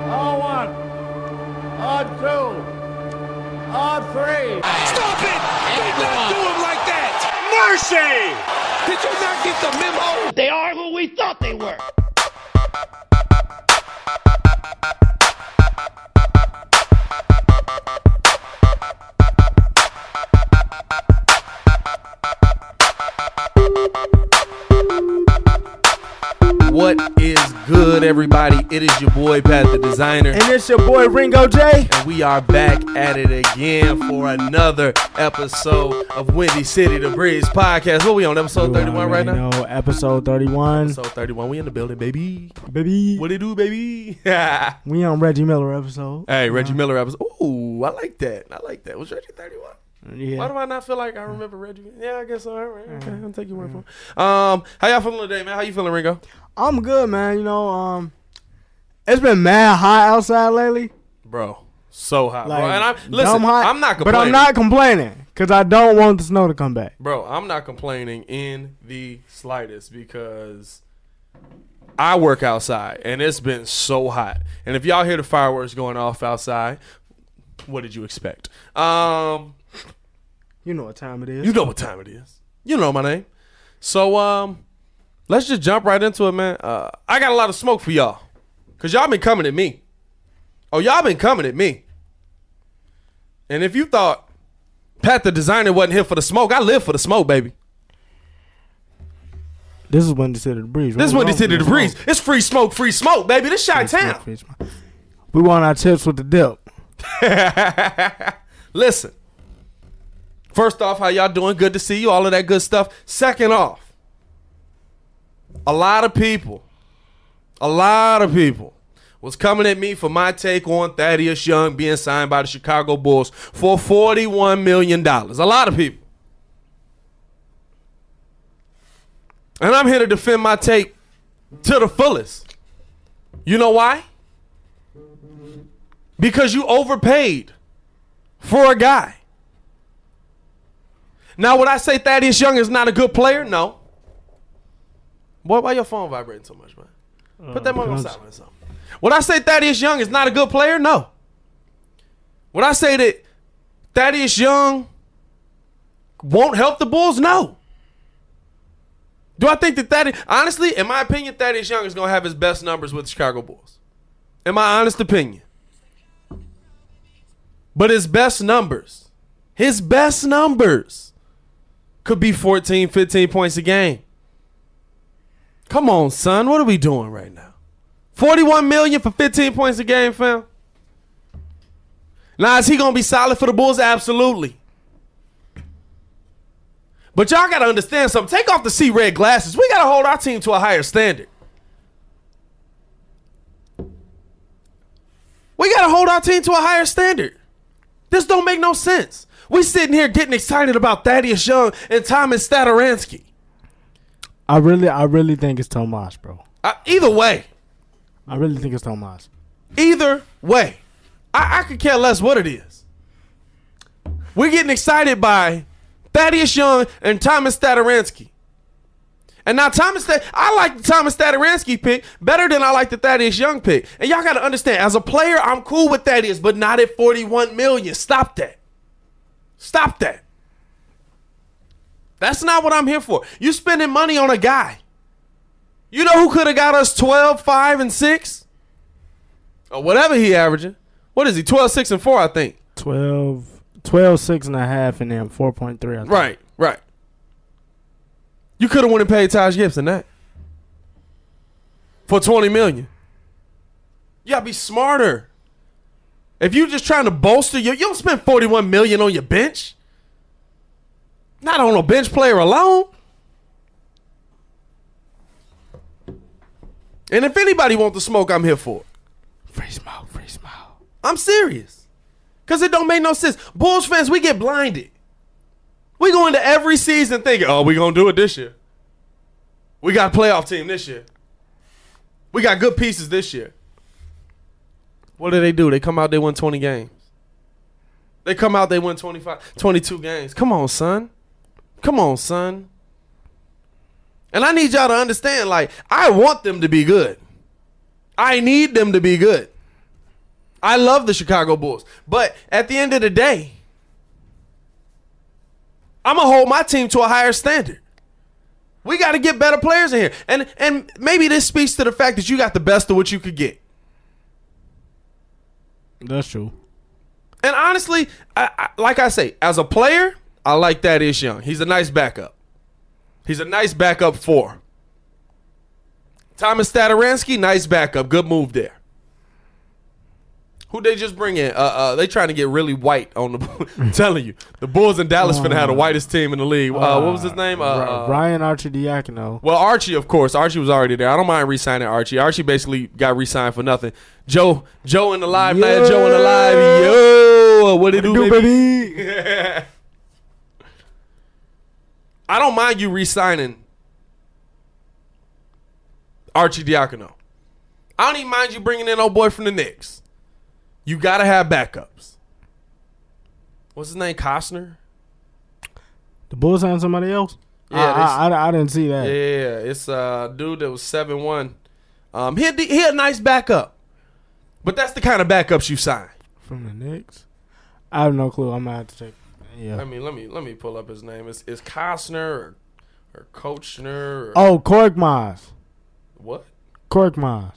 On one, on two, on three. Stop it! Do not do him like that! Mercy! Did you not get the memo? They are who we thought they were. What is good, everybody? It is your boy Pat the Designer, And it's your boy Ringo J. and we are back at it again for another episode of Windy City the Bridge podcast. What we on episode thirty one right now? No, episode 31. Episode thirty one. We in the building, baby. Baby. What it do, baby? We on Reggie Miller episode. hey, Reggie Miller episode. Ooh, I like that. I like that. Was Reggie thirty one? Yeah. Why do I not feel like I remember Reggie? Yeah, I guess so. All right, okay, I'll take your word for it. Um, how y'all feeling today, man? How you feeling, Ringo? I'm good, man. You know, um, it's been mad hot outside lately. Bro, so hot, Like, bro. And I'm listen. hot, I'm not But complaining, I'm not complaining because I don't want the snow to come back. bro. I'm not complaining in the slightest because I work outside and it's been so hot. And if y'all hear the fireworks going off outside, what did you expect? Um, You know what time it is. you know what time it is. You know my name. So um, let's just jump right into it, man. Uh, I got a lot of smoke for y'all because y'all been coming at me. Oh, y'all been coming at me. And if you thought Pat the designer wasn't here for the smoke, I live for the smoke, baby. this is when they said the breeze. This is when they said the breeze. It's free smoke, free smoke, baby. This shot town. We want our tips with the dip. Listen. First off, how y'all doing? Good to see you. All of that good stuff. Second off, a lot of people, a lot of people was coming at me for my take on Thaddeus Young being signed by the Chicago Bulls for $41 million. A lot of people. And I'm here to defend my take to the fullest. You know why? Because you overpaid for a guy. Now, would I say Thaddeus Young is not a good player? No. Boy, why your phone vibrating so much, man? Put that uh, mother on silent or something. Would I say Thaddeus Young is not a good player? No. Would I say that Thaddeus Young won't help the Bulls? No. Do I think that Thaddeus, honestly, in my opinion, Thaddeus Young is going to have his best numbers with the Chicago Bulls? In my honest opinion. But his best numbers, his best numbers could be 14, 15 points a game. Come on, son. What are we doing right now? 41 million for 15 points a game, fam. Now, is he going to be solid for the Bulls? Absolutely. But y'all got to understand something. Take off the sea red glasses. We got to hold our team to a higher standard. We got to hold our team to a higher standard. This don't make no sense. We sitting here getting excited about Thaddeus Young and Thomas Stadaransky. I really, I really think it's Tomas, bro. Uh, either way, I really think it's Tomas. either way, I, I could care less what it is. We're getting excited by Thaddeus Young and Thomas Stadaransky. And now Thomas, I like the Thomas Stadaransky pick better than I like the Thaddeus Young pick. And y'all got to understand, as a player, I'm cool with Thaddeus, but not at 41 million. Stop that. Stop that. That's not what I'm here for. You spending money on a guy. You know who could have got us 12, 5, and 6? Or whatever he averaging. What is he? 12, 6, and 4, I think. 12, 12, 6 and a half, and then 4.3. I think. Right, right. You could have went and paid Taj Gibson that. For 20 million. You gotta be smarter. If you're just trying to bolster your you don't spend 41 million on your bench. Not on a bench player alone. And if anybody want the smoke, I'm here for it. Free smoke, free smoke. I'm serious. Cause it don't make no sense. Bulls fans, we get blinded. We go into every season thinking, oh, we gonna do it this year. We got a playoff team this year. We got good pieces this year. What do they do? They come out, they win 20 games. They come out, they win 25, 22 games. Come on, son. Come on, son. And I need y'all to understand, like, I want them to be good. I need them to be good. I love the Chicago Bulls. But at the end of the day, I'm gonna hold my team to a higher standard. We got to get better players in here. And and maybe this speaks to the fact that you got the best of what you could get. That's true. And honestly, I, I, like I say, as a player, I like Thaddeus Young. He's a nice backup. He's a nice backup four. Thomas Stadaransky, nice backup. Good move there. Who they just bring in? Uh, uh, they trying to get really white on the. I'm telling you, the Bulls in Dallas finna have the whitest team in the league. Uh, what was his name? Uh, uh, Ryan Arcidiacono. well, Archie, of course. Archie was already there. I don't mind re-signing Archie. Archie basically got re-signed for nothing. Joe, Joe in the live night. Joe in the live. Yo, what it do, Do baby? baby. I don't mind you re-signing Arcidiacono. I don't even mind you bringing in old boy from the Knicks. You gotta have backups. What's his name? Costner. The Bulls signed somebody else. Yeah, I, I, I, I didn't see that. Yeah, it's a dude that was seven one. Um, he had, he a nice backup, but that's the kind of backups you sign. From the Knicks. I have no clue. I'm gonna have to check. Yeah. I mean, let me let me pull up his name. It's it's Costner or or Coachner or oh, Korkmaz. what? Korkmaz.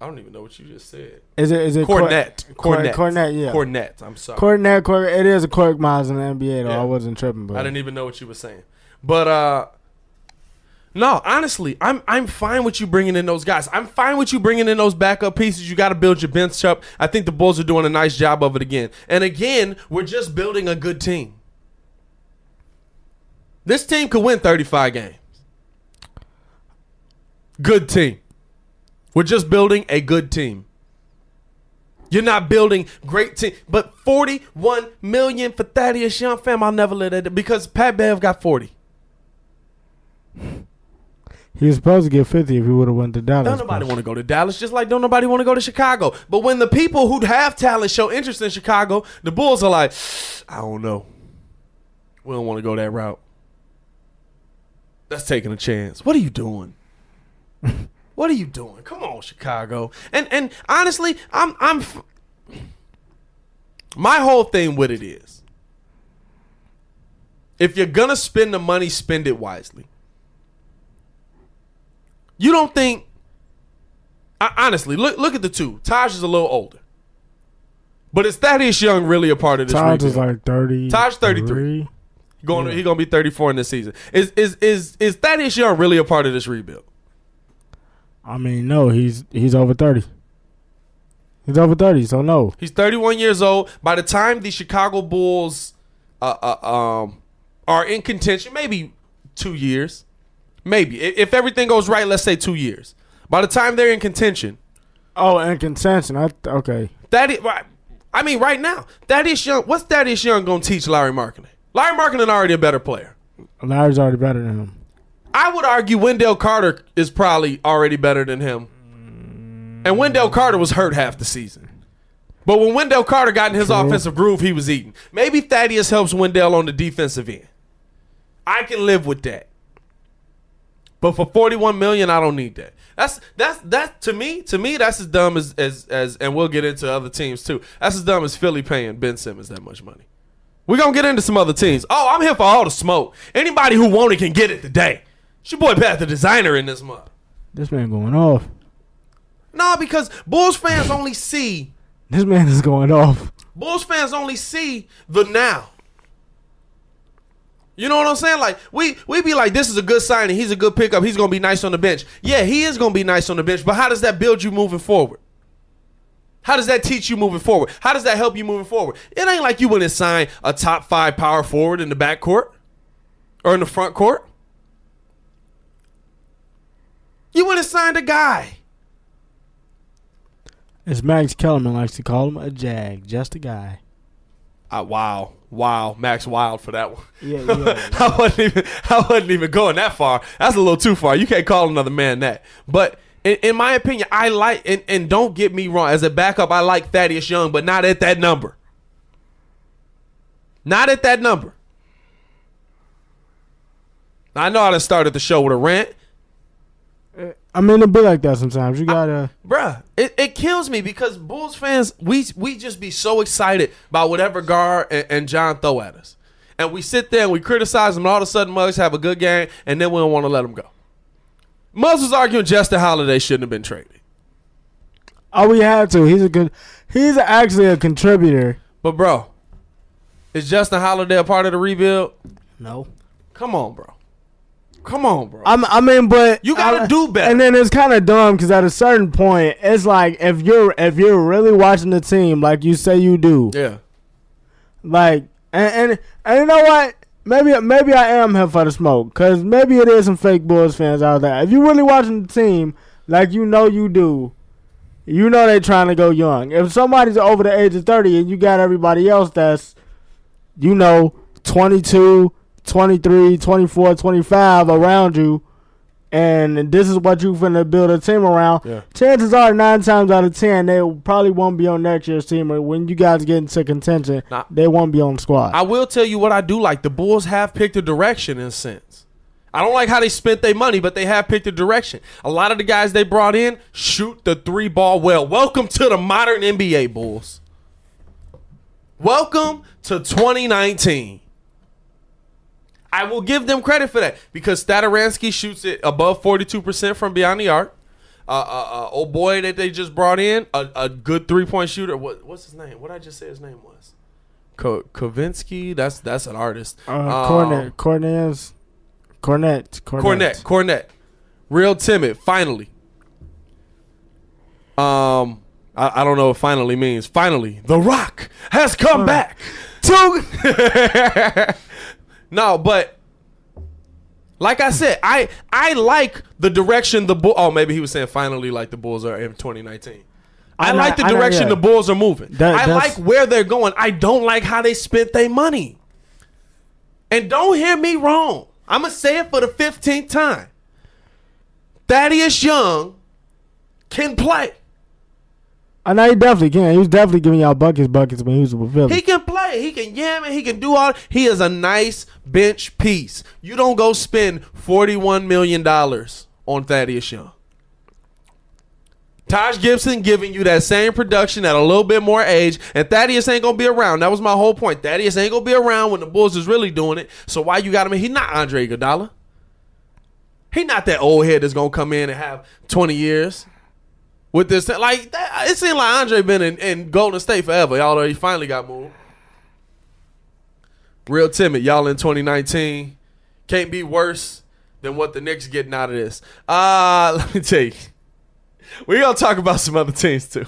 I don't even know what you just said. Is it? Is it Cor- Kornet. Cor- Kornet. Kornet, yeah. Kornet. I'm sorry. Kornet, Kork. It is a Korkmaz in the NBA though. Yeah. I wasn't tripping, but I didn't even know what you were saying. But uh no, honestly, I'm I'm fine with you bringing in those guys. I'm fine with you bringing in those backup pieces. You got to build your bench up. I think the Bulls are doing a nice job of it again. And again, we're just building a good team. This team could win 35 games. Good team. We're just building a good team. You're not building great team, but 41 million for Thaddeus Young, fam. I'll never let that because Pat Bev got 40. He was supposed to get 50 if he would have went to Dallas. Don't nobody want to go to Dallas, just like don't nobody want to go to Chicago. But when the people who have talent show interest in Chicago, the Bulls are like, I don't know. We don't want to go that route. That's taking a chance. What are you doing? what are you doing? Come on, Chicago. And and honestly, I'm I'm f- my whole thing with it is if you're gonna spend the money, spend it wisely. You don't think I, honestly, look look at the two. Taj is a little older. But is Thaddeus Young really a part of this Taj is like 30. Taj 33. Going, He gonna be 34 in this season. Is is is is Thaddeus Young really a part of this rebuild? I mean, no, he's he's over 30. He's over 30, so no. He's 31 years old. By the time the Chicago Bulls uh, uh, um, are in contention, maybe two years, maybe if, everything goes right, let's say two years. By the time they're in contention, Oh, and contention, I, okay. that is, I mean, right now, Thaddeus Young. What's Thaddeus Young gonna teach Larry Markkanen? Larry Markkanen already a better player. Larry's already better than him. I would argue Wendell Carter is probably already better than him. And Wendell Carter was hurt half the season. But when Wendell Carter got in his True. offensive groove, he was eating. Maybe Thaddeus helps Wendell on the defensive end. I can live with that. But for 41 million, I don't need that. That's that's that to me, to me, that's as dumb as as as and we'll get into other teams too. That's as dumb as Philly paying Ben Simmons that much money. We're gonna get into some other teams. Oh, I'm here for all the smoke. Anybody who want it can get it today. It's your boy Pat the designer in this month. This man going off. Nah, because Bulls fans only see This man is going off. Bulls fans only see the now. You know what I'm saying? Like we we be like, this is a good signing. He's a good pickup. He's gonna be nice on the bench. Yeah, he is gonna be nice on the bench. But how does that build you moving forward? How does that teach you moving forward? How does that help you moving forward? It ain't like you went and signed a top five power forward in the back court or in the front court. You went and signed a guy. As Max Kellerman likes to call him, a jag, just a guy. Uh, wow, wow, Max Wild for that one. Yeah, yeah. I wasn't even I wasn't even going that far. That's a little too far. You can't call another man that. But in, in my opinion, I like and, and don't get me wrong. As a backup, I like Thaddeus Young, but not at that number. Not at that number. I know how to start at the show with a rant. I mean, it be like that sometimes. You gotta. Bruh, it, it kills me because Bulls fans, we we just be so excited about whatever Gar and, and John throw at us. And we sit there and we criticize them, and all of a sudden Muggs have a good game, and then we don't want to let them go. Muggs was arguing Justin Holiday shouldn't have been traded. Oh, we had to. He's a good. He's actually a contributor. But bro, is Justin Holiday a part of the rebuild? No. Come on, bro. Come on, bro. I'm, I mean, but You gotta I- do better. And then it's kind of dumb because at a certain point, it's like if you're if you're really watching the team like you say you do, yeah. like and and, and you know what? Maybe maybe I am here for the smoke because maybe it is some fake Bulls fans out there. If you really watching the team like you know you do, you know they trying to go young. If somebody's over the age of thirty and you got everybody else that's you know 22, 23, 24, 25 around you, and this is what you finna build a team around, Yeah. chances are nine times out of ten they probably won't be on next year's team. Or when you guys get into contention, Nah. they won't be on the squad. I will tell you what I do like. The Bulls have picked a direction in a sense. I don't like how they spent their money, but they have picked a direction. A lot of the guys they brought in shoot the three ball well. Welcome to the modern NBA Bulls. Welcome to 2019. I will give them credit for that because Stadaransky shoots it above 42% from beyond the arc. Uh, uh, uh, old boy that they just brought in, a, a good three point shooter. What, what's his name? What did I just say his name was? Ko- Kavinsky. That's that's an artist. uh, Um, Kornet, Cornez, Kornet, Kornet, Kornet. Kornet. Real timid. Finally. Um, I, I don't know what finally means. Finally, The Rock has come back. To no, but like I said, I I like the direction the bull. Oh, maybe he was saying finally, like the Bulls are in 2019. I, I know- like the direction the Bulls are moving. That- I like where they're going. I don't like how they spent their money. And don't hear me wrong. I'm gonna say it for the 15th time. Thaddeus Young can play. I know he definitely can. He was definitely giving y'all buckets, buckets when he was with Philly. He can play. He can yam it. He can do all. He is a nice bench piece. You don't go spend forty-one million dollars on Thaddeus Young. Taj Gibson giving you that same production at a little bit more age, and Thaddeus ain't gonna be around. That was my whole point. Thaddeus ain't gonna be around when the Bulls is really doing it. So why you got him? He's not Andre Iguodala. He not that old head that's gonna come in and have twenty years with this. Like that, it seemed like Andre been in, in Golden State forever. Although he finally got moved. Real timid, y'all in 2019 can't be worse than what the Knicks getting out of this. Uh let me tell you, we gonna talk about some other teams too.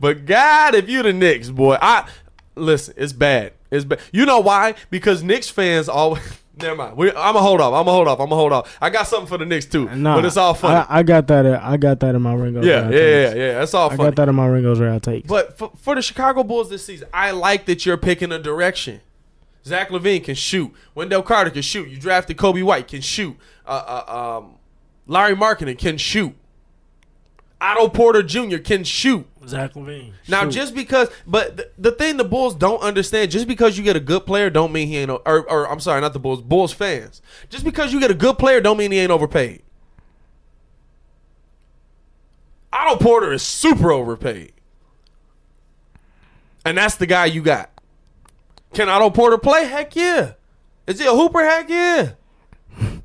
But God, if you the Knicks, boy, I listen. It's bad. It's bad. You know why? Because Knicks fans always. Never mind. We, I'm gonna hold off. I'm gonna hold off. I'm gonna hold off. I got something for the Knicks too, Nah, but it's all funny. I, I got that. uh, I got that in my Ringo. yeah, yeah, yeah, yeah. That's all fun. I funny. got that in my Ringo's round takes. But for, for the Chicago Bulls this season, I like that you're picking a direction. Zach LaVine can shoot. Wendell Carter can shoot. You drafted Coby White can shoot. Uh, uh, um, Larry Markkanen can shoot. Otto Porter Jr. can shoot. Zach LaVine. Now, just because, but the, the thing the Bulls don't understand, just because you get a good player, don't mean he ain't. Or, or I'm sorry, not the Bulls, Bulls fans. Just because you get a good player, don't mean he ain't overpaid. Otto Porter is super overpaid, and that's the guy you got. Can Otto Porter play? Heck yeah. Is he a hooper? Heck yeah.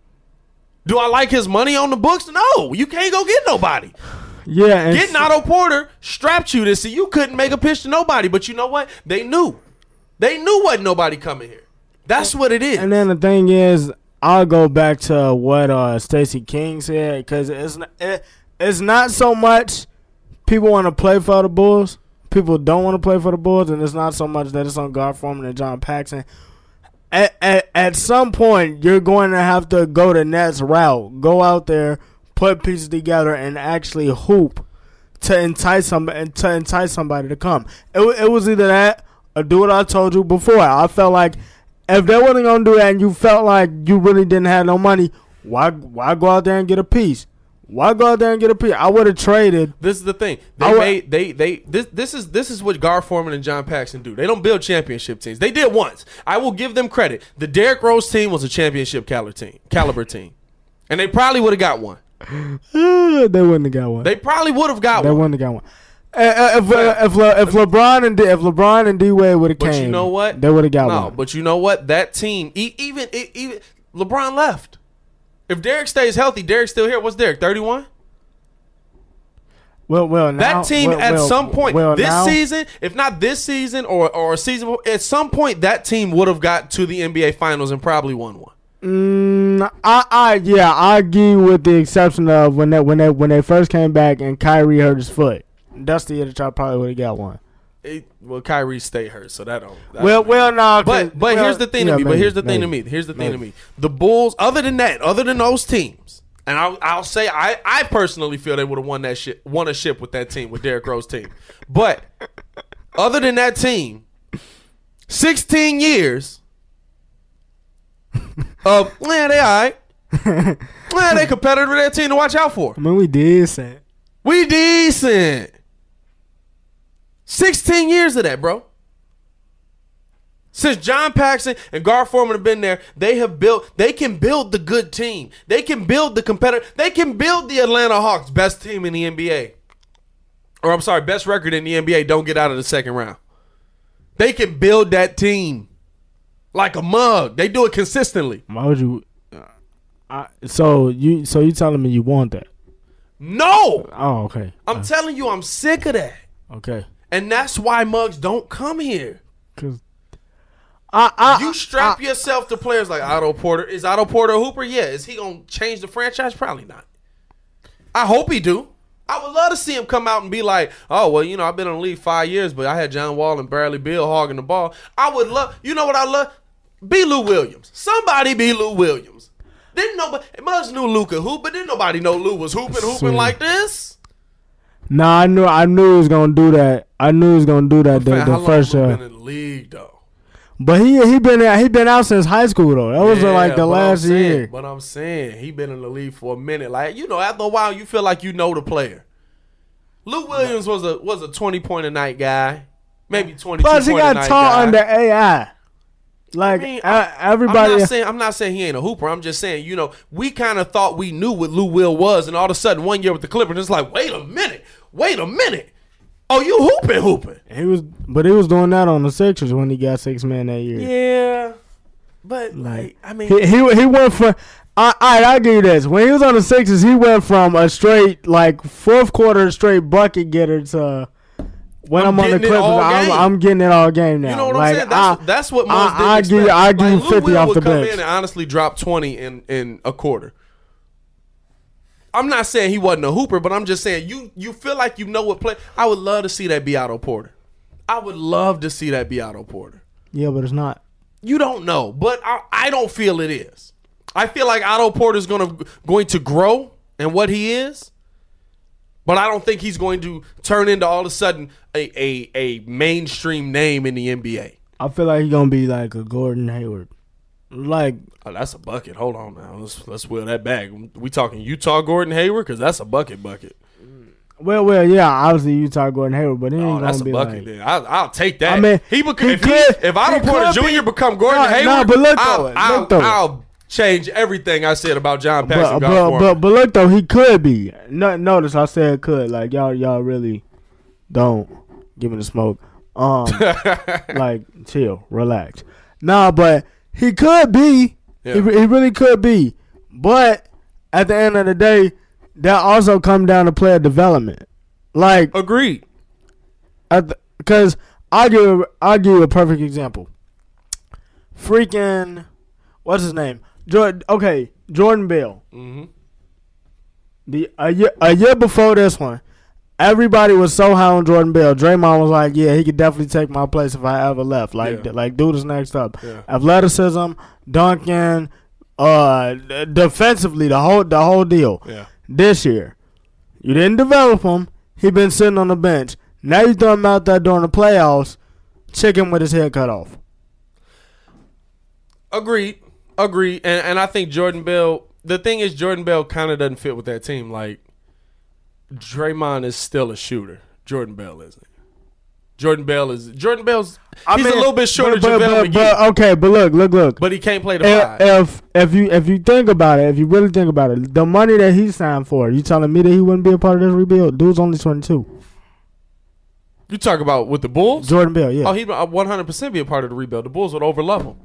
Do I like his money on the books? No, you can't go get nobody. Yeah, and Getting Otto Porter strapped you to See, you couldn't make a pitch to nobody, but you know what? They knew. They knew what nobody coming here. That's what it is. And then the thing is, I'll go back to what uh Stacey King said because it's not, it, it's not so much people want to play for the Bulls. People don't want to play for the Bulls, and it's not so much that it's on Gar Forman and John Paxson. At, at at some point, you're going to have to go the Nets route. Go out there, put pieces together, and actually hoop to entice somebody to entice somebody to come. It, it was either that or do what I told you before. I felt like if they wasn't gonna do that and you felt like you really didn't have no money, why why go out there and get a piece? Why go out there and get a piece? I would have traded. This is the thing. They made they they this this is this is what Gar Forman and John Paxson do. They don't build championship teams. They did once. I will give them credit. The Derrick Rose team was a championship caliber team, caliber team, and they probably would have got one. Uh, they wouldn't have got one. They probably would have got They one. They wouldn't have got one. Uh, uh, if, uh, if Le, if LeBron and D, if LeBron and D Wade would have But came, you know what? They would have got no, one. but you know what? That team, even even LeBron left. If Derrick stays healthy, Derrick's still here. What's Derrick? Thirty one. well, well, now, That team well, at well, some point well, this now- season, if not this season or or a season at some point, that team would have got to the NBA Finals and probably won one. Mm, I, I, yeah, I agree with the exception of when they when they when they first came back and Kyrie hurt his foot. That's the year that y'all probably would have got one. It, well, Kyrie stay hurt, so that don't. that Well, don't- well, no, But but well, here's the thing yeah, to me. but here's the thing to me. Here's the thing to me. The Bulls, other than that, other than those teams, and I'll, I'll say I I personally feel they would have won that shit, won a ship with that team with Derrick Rose team. But other than that team, 16 years Um, of man, they all right. man, they competitive with that team to watch out for. I mean, we decent. We decent. 16 years of that, bro. Since John Paxson and Gar Forman have been there, they have built, they can build the good team. They can build the competitor. They can build the Atlanta Hawks, best team in the NBA. Or I'm sorry, best record in the NBA. Don't get out of the second round. They can build that team like a mug. They do it consistently. Why would you? uh, I, so you so you telling me you want that? No, Oh, okay. I'm telling you, I'm sick of that. Okay. And that's why mugs don't come here. Cause I, I You strap yourself to players like Otto Porter. Is Otto Porter a hooper? Yeah. Is he gonna change the franchise? Probably not. I hope he do. I would love to see him come out and be like, "Oh well, you know, I've been in the league five years, but I had John Wall and Bradley Beal hogging the ball." I would love. You know what I love? Be Lou Williams. Somebody be Lou Williams. Didn't nobody? Mugs knew Luca hoop, but didn't nobody know Lou was hooping, hooping Sweet. like this. Nah, I knew I knew he was gonna do that. I knew he was gonna do that the, Man, the first uh, been in the league though? But he he been out, he been out since high school though. That was uh, like the last saying- year. But I'm saying he been in the league for a minute. Like you know, after a while, you feel like you know the player. Lou Williams was a was a twenty point a night guy, maybe twenty. Plus he got taught guy. under AI. Like I mean, I- everybody. I'm not saying I'm not saying he ain't a hooper. I'm just saying you know we kind of thought we knew what Lou Will was, and all of a sudden one year with the Clippers, it's like wait a minute, wait a minute. Oh, you hooping, hooping. he was, but he was doing that on the Sixers when he got six man that year. Yeah, but Like I mean, he he, he went from. I I I'll give you this. When he was on the Sixers, he went from a straight like fourth quarter straight bucket getter to. When I'm I'm, on the Clippers, I'm. I'm getting it all game now. You know what like, I'm saying? That's, I, that's what most I, I give you. I give Like, 50 Will off the come bench. in and honestly drop 20 in, in a quarter. I'm not saying he wasn't a hooper, but I'm just saying you you feel like you know what play. I would love to see that be Otto Porter. I would love to see that be Otto Porter. Yeah, but it's not. You don't know, but I, I don't feel it is. I feel like Otto Porter is going to going to grow and what he is, but I don't think he's going to turn into all of a sudden a, a, a mainstream name in the NBA. I feel like he's gonna be like a Gordon Hayward. Like Oh, that's a bucket. Hold on now. Let's let's wheel that back. We talking Utah Gordon Hayward because that's a bucket bucket. Well, well, yeah, obviously Utah Gordon Hayward, but he oh, ain't Oh, gonna that's a be bucket. like. then I'll, I'll take that. I mean, he, bec- he if could- he, if Otto Porter Jr. be- become Gordon Nah, Hayward, nah, but look I'll, though, I'll, look though. I'll change everything I said about John Paxson. But, but, but but look though, he could be. No, notice I said could. Like y'all y'all really don't give me the smoke. Um, like chill, relax. Nah, but he could be. He, Yeah. re- he really could be. But at the end of the day, that also come down to player development. Like agreed. because I'll give I'll give a perfect example. Freaking, what's his name? Jordan. Okay, Jordan Bell. hmm The a year a year before this one, everybody was so high on Jordan Bell. Draymond was like, "Yeah, he could definitely take my place if I ever left." Like, Yeah. like dude is next up. Yeah. Athleticism, dunking, uh, defensively, the whole the whole deal. Yeah. This year, you didn't develop him. he been sitting on the bench. Now you throw him out there during the playoffs, chicken with his head cut off. Agreed. Agreed. And and I think Jordan Bell. The thing is, Jordan Bell kind of doesn't fit with that team. Like Draymond is still a shooter. Jordan Bell isn't. Jordan Bell is Jordan Bell's. He's a little bit shorter but, but, but, okay, but look, look, look. but he can't play the if, five. if if you if you think about it, if you really think about it, the money that he signed for, you telling me that he wouldn't be a part of this rebuild? Dude's only twenty two. you talk about with the Bulls? Jordan Bell, yeah. Oh, he'd uh, one hundred percent be a part of the rebuild. The Bulls would overlove him.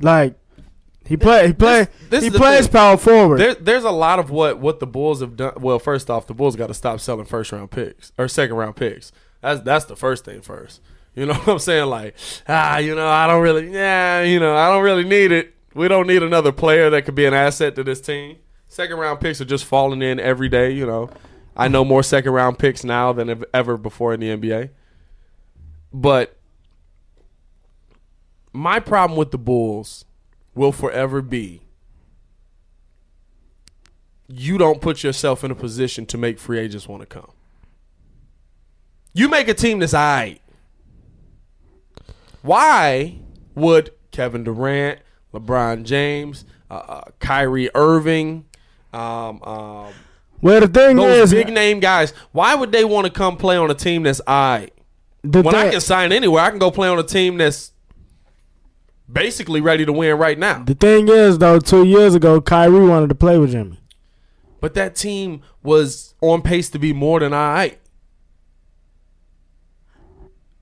like he play he play this he plays thing. power forward. There, there's a lot of what what the Bulls have done. Well, first off, the Bulls got to stop selling first round picks or second round picks. That's that's the first thing first. You know what I'm saying? Like, ah, you know, I don't really, yeah, you know, I don't really need it. We don't need another player that could be an asset to this team. Second round picks are just falling in every day. You know, I know more second round picks now than ever before in the NBA. But my problem with the Bulls will forever be you don't put yourself in a position to make free agents want to come. You make a team that's all right. Why would Kevin Durant, LeBron James, uh, uh, Kyrie Irving, um, um, well, the thing those is, big name guys, why would they want to come play on a team that's all right? the When I can sign anywhere, I can go play on a team that's basically ready to win right now. the thing is though, two years ago, Kyrie wanted to play with Jimmy. But that team was on pace to be more than all right.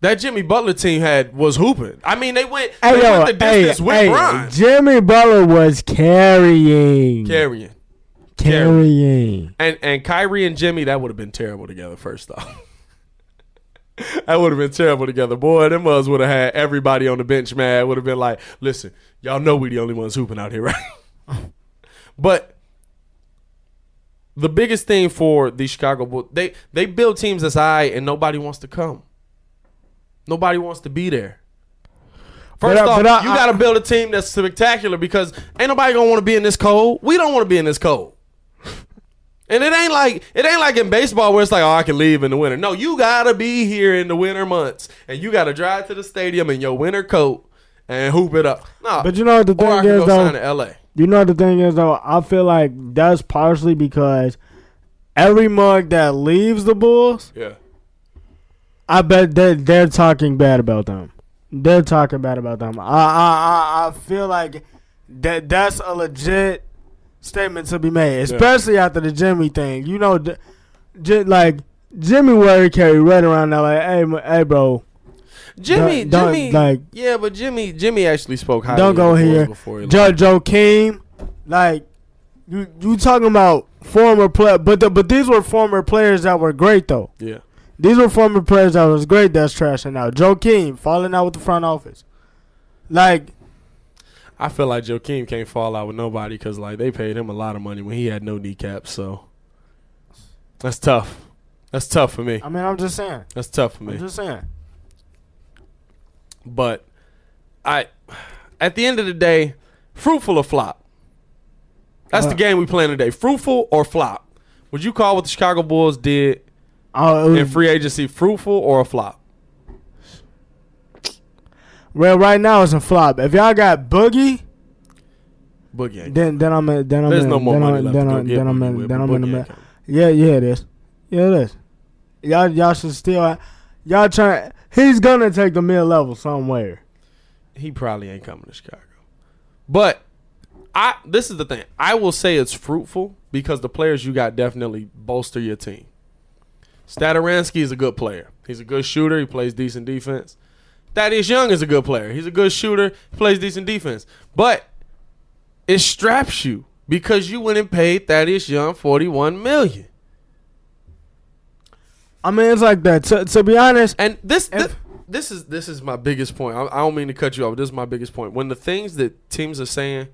That Jimmy Butler team had was hooping. I mean, they went, they Hey, yo, went the hey, distance with hey, Jimmy Butler was carrying, carrying. carrying. And and Kyrie and Jimmy, that would have been terrible together. First off, that would have been terrible together. Boy, them us would have had everybody on the bench mad. Would have been like, listen, y'all know we the only ones hooping out here, right? but the biggest thing for the Chicago Bulls, they they build teams that's high, and nobody wants to come. Nobody wants to be there. First I- off, but I- you got to build a team that's spectacular because ain't nobody gonna want to be in this cold. We don't want to be in this cold. And it ain't like it ain't like in baseball where it's like, oh, I can leave in the winter. No, you gotta be here in the winter months, and you gotta drive to the stadium in your winter coat and hoop it up. No, But you know what the thing is though. sign L.A. You know what the thing is though, I feel like that's partially because every mug that leaves the Bulls, Yeah, I bet they they're talking bad about them. They're talking bad about them. I I I, I feel like that that's a legit statement to be made, especially after the Jimmy thing. You know, j- j- like Jimmy Word carry right around there like, hey, m- hey, bro, Jimmy, Don't- don't, Jimmy, like- yeah, but Jimmy, Jimmy actually spoke highly. don't go here. before he Joe Joakim, like you you talking about former player, but the, but these were former players that were great though. Yeah, These were former players that was great. That's trashing out. Joakim falling out with the front office. Like I feel like Joakim can't fall out with nobody because like they paid him a lot of money when he had no kneecaps. So that's tough. That's tough for me. I mean, I'm just saying. That's tough for me. I'm just saying. But I, at the end of the day, fruitful or flop. That's the Uh, game we playing today. Fruitful or flop. Would you call what the Chicago Bulls did it in free agency fruitful or a flop? Well, right now it's a flop. If y'all got Boogie, Boogie ain't. then then I'm in, then I'm There's in, no more then money I'm, left then to go I'm, get then I'm in, with, then I'm in the ma- Yeah, yeah, it is. Yeah, it is. Y'all y'all should still y'all trying. He's gonna take the mid level somewhere. He probably ain't coming to Chicago. But I this is the thing. I will say it's fruitful because the players you got definitely bolster your team. Stadaransky is a good player. He's a good shooter. He plays decent defense. Thaddeus Young is a good player. He's a good shooter. He plays decent defense. But it straps you because you went and paid Thaddeus Young forty one million. I mean, it's like that. To, to be honest, And this, this If- this is this is my biggest point. I, I don't mean to cut you off. This is my biggest point. When the things that teams are saying,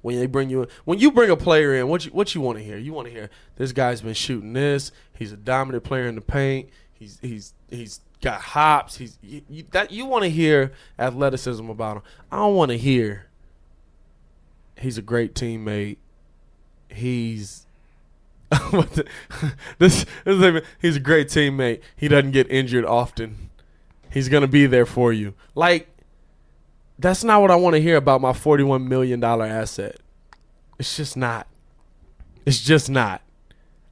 when they bring you in, when you bring a player in, what you what you want to hear? You want to hear this guy's been shooting this. He's a dominant player in the paint. He's he's he's got hops. He's you, you, that you want to hear athleticism about him. I don't want to hear. He's a great teammate. He's this, this is- he's a great teammate. He doesn't get injured often. He's gonna be there for you. Like that's not what I want to hear about my forty-one million dollar asset. It's just not. It's just not.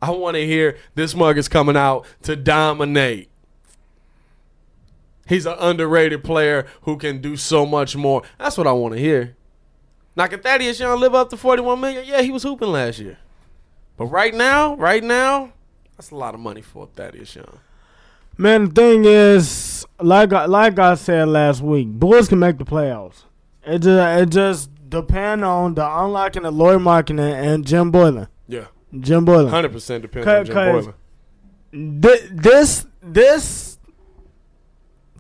I want to hear this mug is coming out to dominate. He's an underrated player who can do so much more. That's what I want to hear. Now, can Thaddeus Young live up to 41 million? Yeah, he was hooping last year. But right now, right now, that's a lot of money for Thaddeus Young. Man, the thing is, like I, like I said last week, Bulls can make the playoffs. It just it just depend on the unlocking of Lloyd Marketing and Jim Boylen. Yeah, Jim Boylen. 100% depends on Jim Boylen. Th- this this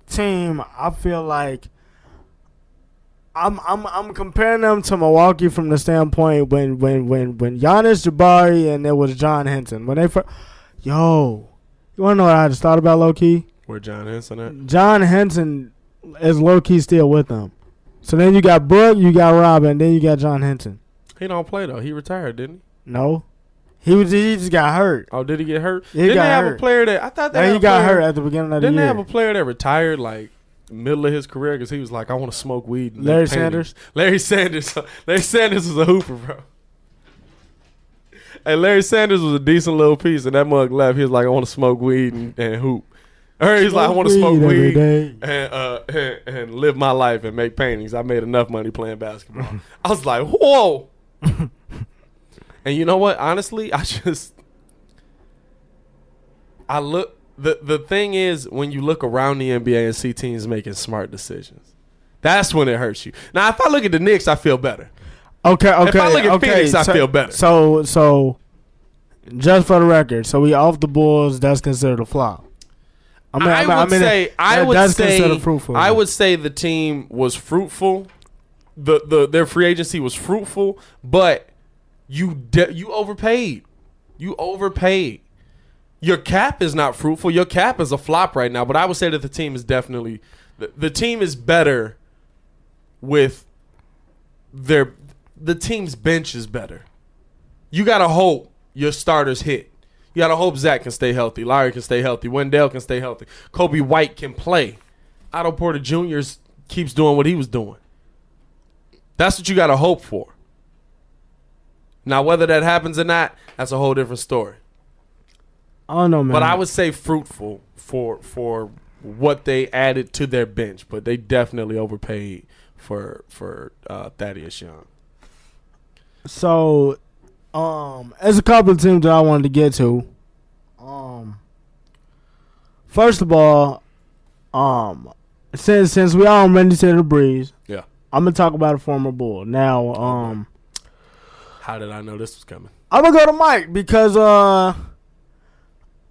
team, I feel like I'm I'm I'm comparing them to Milwaukee from the standpoint when when when when Giannis Jabari and it was John Henson when they first, yo, you wanna know what I just thought about low key? Where John Henson at? John Henson is low key still with them. So then you got Brook, you got Robin, then you got John Henson. He don't play though. He retired, didn't he? No, he was he just got hurt. Oh, did he get hurt? He didn't they have hurt. a player that I thought they he got hurt at the beginning of the Didn't they have a player that retired like middle of his career because he was like, I want to smoke weed. and Larry. Sanders? Larry Sanders. Larry Sanders was a hooper, bro. Hey, Larry Sanders was a decent little piece, and that mug left. He was like, I want to smoke weed and, and hoop. Or he's like, I want to smoke weed and, uh, and and live my life and make paintings. I made enough money playing basketball. I was like, whoa. And you know what? Honestly, I just I look the the thing is when you look around the NBA and see teams making smart decisions. That's when it hurts you. Now, if I look at the Knicks, I feel better. Okay, okay. if I look at okay, Phoenix, I so, feel better. So, so, just for the record, so we off the Bulls. That's considered a flop. I mean, I, mean, would mean, say I would that's say considered fruitful. I would say the team was fruitful. The the their free agency was fruitful, but you de- you overpaid. You overpaid. Your cap is not fruitful. Your cap is a flop right now, but I would say that the team is definitely the, the team is better with their the team's bench is better. You gotta hope your starters hit. You gotta hope Zach can stay healthy, Larry can stay healthy, Wendell can stay healthy, Coby White can play. Otto Porter Jr. keeps doing what he was doing. That's what you gotta hope for. Now, whether that happens or not, that's a whole different story. I don't know, man. But I would say fruitful for for what they added to their bench, but they definitely overpaid for for uh, Thaddeus Young. So, um, there's a couple of teams that I wanted to get to. Um, first of all, um, since since we all ready to the breeze, Yeah. I'm gonna talk about a former Bull. Now, um, How did I know this was coming? I'm gonna go to Mike because uh, I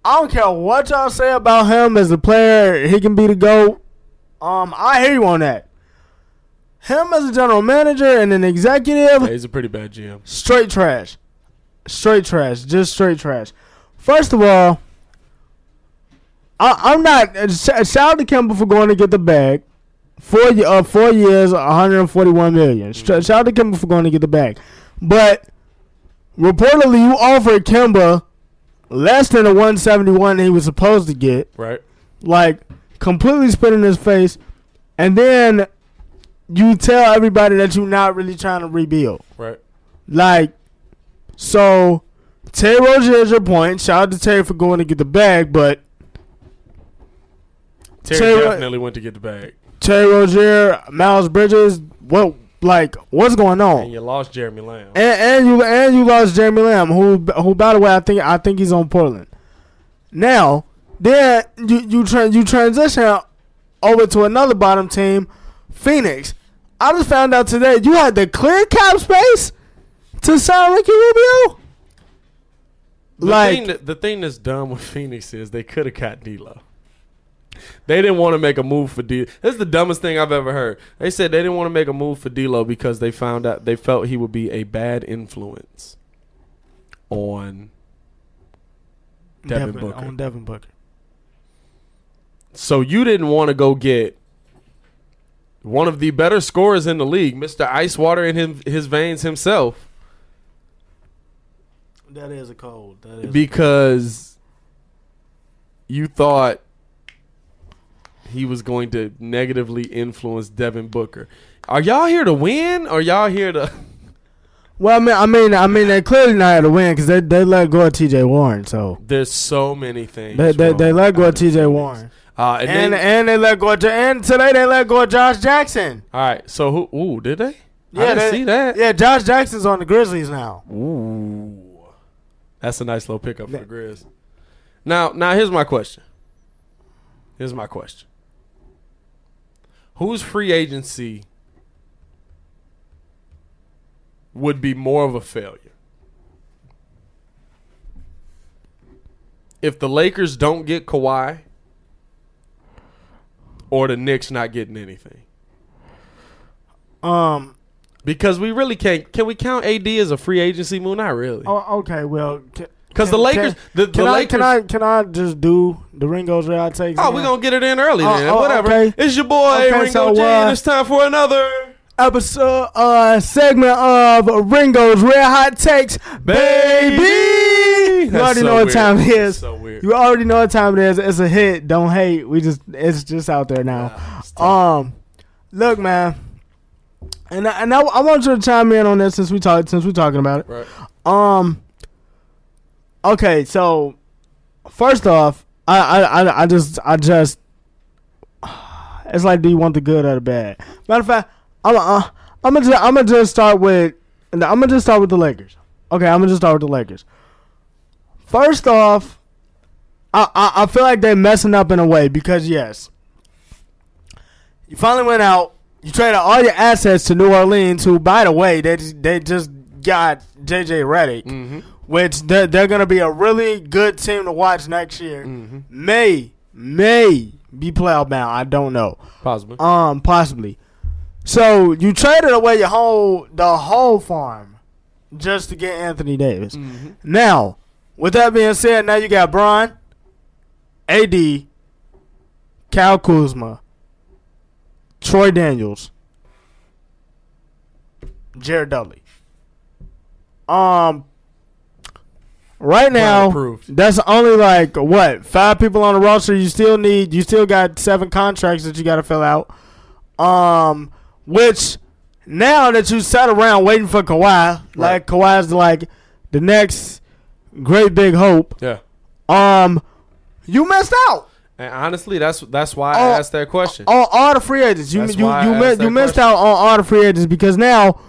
don't care what y'all say about him as a player. He can be the goat. Um, I hear you on that. Him as a general manager and an executive, Yeah, he's a pretty bad GM. straight trash. Straight trash. Just straight trash. First of all, I, I'm not. Uh, shout out to Campbell for going to get the bag. Four, uh, four years, 141 million. Sh- Shout out to Kemba for going to get the bag. But reportedly, you offered Kemba less than the 171 he was supposed to get Right? like completely spit in his face, and then you tell everybody that you're not really trying to rebuild. Right. Like, so Terry Rozier is your point. Shout out to Terry for going to get the bag, but Terry Terry- definitely went to get the bag. Terry Rozier, Miles Bridges, what like what's going on? And you lost Jeremy Lamb. And, and you and you lost Jeremy Lamb, who who by the way I think I think he's on Portland. Now, then you you tra- you transition over to another bottom team, Phoenix. I just found out today you had the clear cap space to sign Ricky Rubio. The like thing that, the thing that's dumb with Phoenix is they could have got D'Lo. They didn't want to make a move for D. This is the dumbest thing I've ever heard. They said they didn't want to make a move for D'Lo because they found out they felt he would be a bad influence on Devin Devin- Booker. on Devin Booker. So you didn't want to go get one of the better scorers in the league, Mr. Ice Water in his, his veins himself, That is a cold. That is because you thought he was going to negatively influence Devin Booker. Are y'all here to win or y'all here to well, I mean, I mean, I mean, they clearly not here to win because they they let go of T.J. Warren. So There's so many things. they they, they let go of T.J. Warren, Uh, and, and then, and they let go of and today they let go of Josh Jackson. all right. So who? Ooh, did they? Yeah, I didn't they- see that. Yeah, Josh Jackson's on the Grizzlies now. Ooh, that's a nice little pickup for the Grizz. Now, now here's my question. Here's my question. Whose free agency would be more of a failure? If the Lakers don't get Kawhi, or the Knicks not getting anything? Um. Because we really can't. Can we count AD as a free agency move? Not really. Oh, okay. Well, Because the Lakers, can- the, the Can I can I can I just do the Ringo's Red Hot Takes? oh, we're gonna get it in early Oh, then. oh, Whatever. okay. It's your boy Okay, Ringo so, J, uh, and it's time for another episode uh segment of Ringo's Red Hot Takes, baby. You That's already so know what weird. time it is. So. You already know what time it is. It's a hit. Don't hate. We just it's just out there now. Um, look, man, and I, and I, I want you to chime in on this since we talk since we're talking about it. Right. Um. Okay, so first off, I I I, just I just it's like, do you want the good or the bad? Matter of fact, I'm uh, I'm gonna just, I'm gonna just start with I'm gonna just start with the Lakers. Okay, I'm gonna just start with the Lakers. First off, I I, I feel like they're messing up in a way because yes, you finally went out. You traded all your assets to New Orleans, who, by the way, they just, they just got JJ Redick, Mm-hmm. Which they're, they're going to be a really good team to watch next year. Mm-hmm. May may be playoff bound. I don't know. Possibly. Um, possibly. So you traded away your whole the whole farm just to get Anthony Davis. Mm-hmm. Now, with that being said, now you got Braun, AD, Cal Kuzma, Troy Daniels, Jared Dudley. Um, right now, approved. that's only like what five people on the roster. You still need. You still got seven contracts that you got to fill out. Um, which now that you sat around waiting for Kawhi, like Kawhi's like the next great big hope. yeah. Um, you missed out And honestly, that's that's why I asked that question. on all the free agents. You That's you you, you missed question. out on all the free agents because now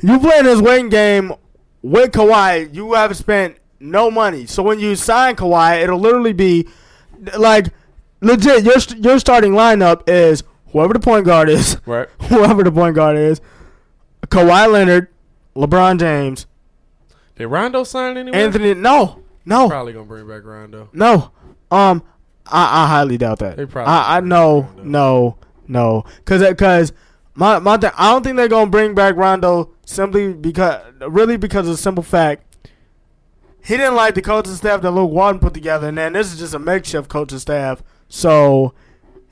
you playing this waiting game with Kawhi. You haven't spent no money. So when you sign Kawhi, it'll literally be like legit. Your your starting lineup is whoever the point guard is, Right. whoever the point guard is, Kawhi Leonard, LeBron James, Did Rondo sign anywhere? Anthony. No, no, Probably gonna bring back Rondo. no. Um, I, I highly doubt that. They probably I, I know, no, no, because because my my th- I don't think they're gonna bring back Rondo simply because really because of the simple fact he didn't like the coaching staff that Luke Walton put together, and then this is just a makeshift coaching staff, so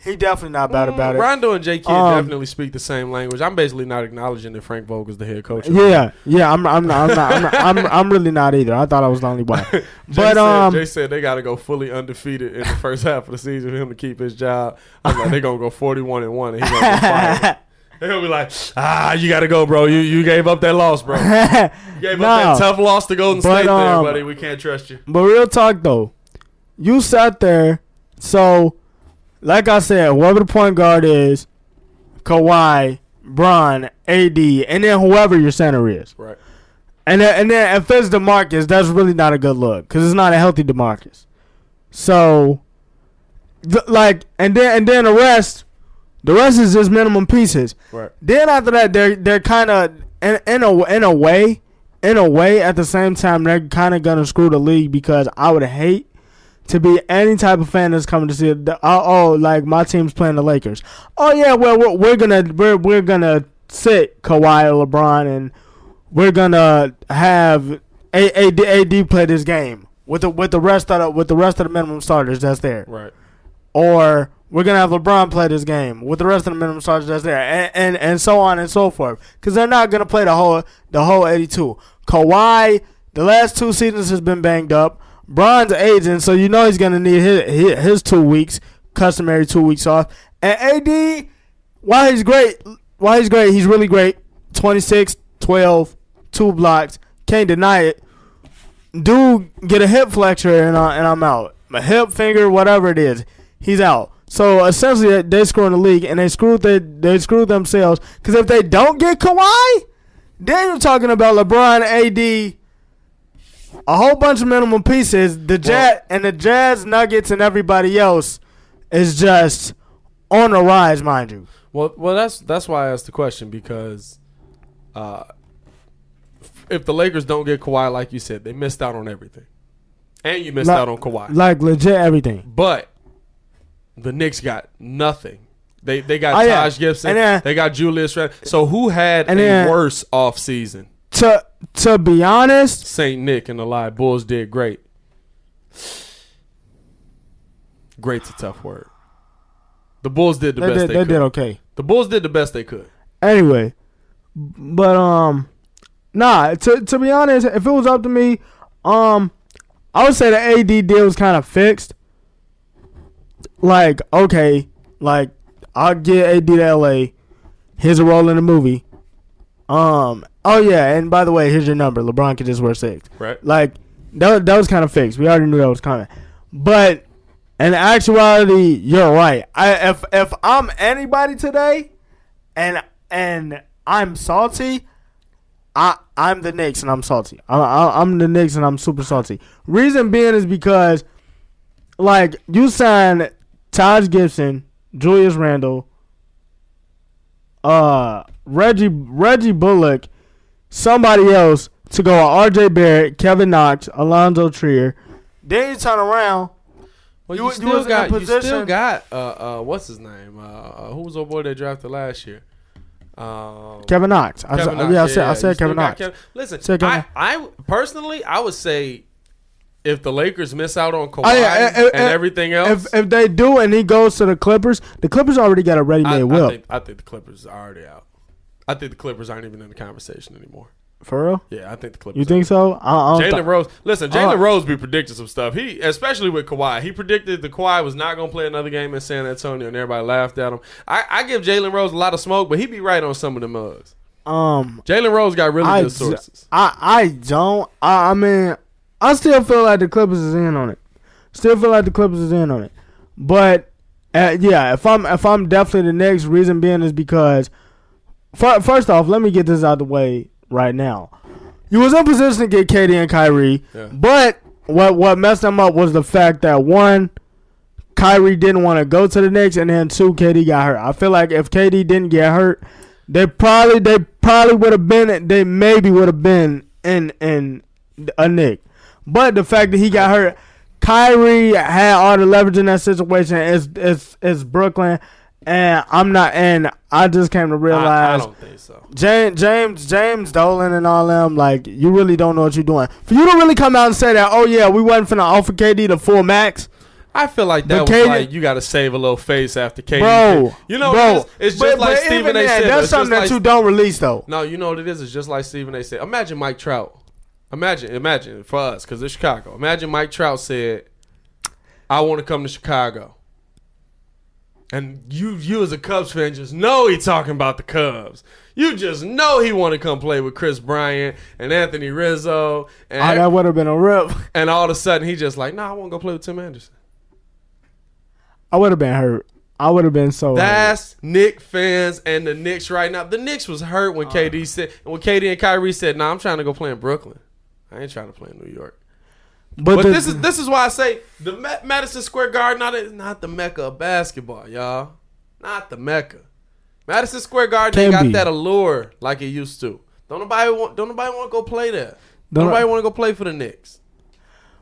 he definitely not bad about it. Rondo and J. Kidd Um, definitely speak the same language. I'm basically not acknowledging that Frank Vogel's the head coach. Yeah, yeah, I'm I'm not, I'm not, I'm, not, I'm I'm really not either. I thought I was the only one, Jay but said, um, Jay said they got to go fully undefeated in the first half of the season for him to keep his job. I'm like, they're gonna go 41 and one, and he's gonna get fired. He'll be like, ah, you got to go, bro. You you gave up that loss, bro. You gave No. up that tough loss to Golden But, State, there, um, buddy. We can't trust you. But real talk though, you sat there. So, like I said, whoever the point guard is, Kawhi, Bron, AD, and then whoever your center is, Right. and then and then if it's Demarcus, that's really not a good look because it's not a healthy Demarcus. So, th- like, and then and then the rest, the rest is just minimum pieces. Right. Then after that, they're they're kind of in in a in a way, in a way. At the same time, they're kind of gonna screw the league because I would hate to be any type of fan that's coming to see it. Oh, oh, like my team's playing the Lakers. Oh yeah, well we're, we're gonna we're we're gonna sit Kawhi or LeBron and we're gonna have AD play this game with the with the rest of the with the rest of the minimum starters that's there Right. or we're gonna have LeBron play this game with the rest of the minimum starters that's there, and and, and so on and so forth. Because they're not gonna play the whole the whole 82. Kawhi, The last two seasons has been banged up. Bron's aging, so you know he's gonna need his, his, two weeks, customary two weeks off. And AD, while he's great, while he's great, he's really great. 26, 12, two blocks. Can't deny it. Dude, get a hip flexor and, uh, and I'm out. My hip, finger, whatever it is, he's out. So essentially, they screwing the league, and they screwed they they screwed themselves. Because if they don't get Kawhi, then you're talking about LeBron, AD, a whole bunch of minimum pieces. The Jazz and the Jazz, Nuggets, and everybody else is just on the rise, mind you. Well, well, that's that's why I asked the question because, uh, if the Lakers don't get Kawhi, like you said, they missed out on everything, and you missed Like- out on Kawhi. Like legit everything. but the Knicks got nothing. They they got Oh, yeah. Taj Gibson. Then- they got Julius. So who had a then- worse off season? To to be honest, Saint Nick and the lie. Bulls did great. Great's a tough word. The Bulls did the they best did they, they could. did okay. The Bulls did the best they could. Anyway, but um, nah. To to be honest, if it was up to me, um, I would say the AD deal was kind of fixed. Like okay, like I'll get AD to LA. Here's a role in the movie. Um. Oh yeah, and by the way, here's your number. LeBron could just wear six. Right. Like that. That was kind of fixed. We already knew that was coming. But in actuality, you're right. I if if I'm anybody today, and and I'm salty. I I'm the Knicks and I'm salty. I, I, I'm the Knicks and I'm super salty. Reason being is because, like, you signed Taj Gibson, Julius Randle, uh, Reggie Reggie Bullock, somebody else to go with R.J. Barrett, Kevin Knox, Alonzo Trier. Then you turn around. Well, You- you, you still was got you still got uh uh what's his name uh, uh who was the boy they drafted last year. Um, Kevin Knox. I, Kevin said, Knox, yeah, I said, I said Kevin got Knox. Listen, Said Kevin I, I personally I would say if the Lakers miss out on Kawhi Oh, yeah, and, everything else, If if they do and he goes to the Clippers, the Clippers already got a ready-made will. think I think the Clippers are already out. I think the Clippers aren't even in the conversation anymore. For real? Yeah, I think the Clippers. You think so? I, I don't Jalen thi- Rose. Listen, Jalen Uh, Rose be predicting some stuff. He, especially with Kawhi, he predicted the Kawhi was not going to play another game in San Antonio, and everybody laughed at him. I, I give Jalen Rose a lot of smoke, but he be right on some of the mugs. Um, Jalen Rose got really I, good sources. I I don't. I, I mean, I still feel like the Clippers is in on it. Still feel like the Clippers is in on it. But uh, yeah, if I'm if I'm definitely the next reason being is because fir- first off, let me get this out of the way right now. You was in position to get KD and Kyrie, Yeah. but what what messed them up was the fact that one, Kyrie didn't want to go to the Knicks, and then two, KD got hurt. I feel like if KD didn't get hurt, they probably they probably would have been they maybe would have been in in a Nick. But the fact that he got hurt, Kyrie had all the leverage in that situation. It's it's it's Brooklyn, and I'm not. And I just came to I, I realize don't think so. James, James, James Dolan and all them, like you really don't know what you're doing. For you to really come out and say that, oh yeah, we wasn't finna offer KD the full max, I feel like that But was like you got to save a little face after KD. bro. you know, bro, what it is? it's but- just like but Stephen A. said. That's something that like- you don't release though. No, you know what it is? It's just like Stephen A. said. Imagine Mike Trout. Imagine, imagine for us, because it's Chicago. Imagine Mike Trout said, "I want to come to Chicago," and you, you as a Cubs fan, just know he talking about the Cubs. You just know he want to come play with Kris Bryant and Anthony Rizzo, and Oh, that would have been a rip. and all of a sudden he just like, "Nah, I want to go play with Tim Anderson." I would have been hurt. I would have been so. hurt. That's Knick fans and the Knicks right now. The Knicks was hurt when ah. KD said when KD and Kyrie said, "Nah, I'm trying to go play in Brooklyn. I ain't trying to play in New York." but But the- this is this is why I say the Ma- Madison Square Garden not a, not the mecca of basketball, y'all. Not the mecca. Madison Square Garden ain't got be. that allure like it used to. Don't nobody want don't nobody want to go play there. Don't, Don't- nobody want to go play for the Knicks.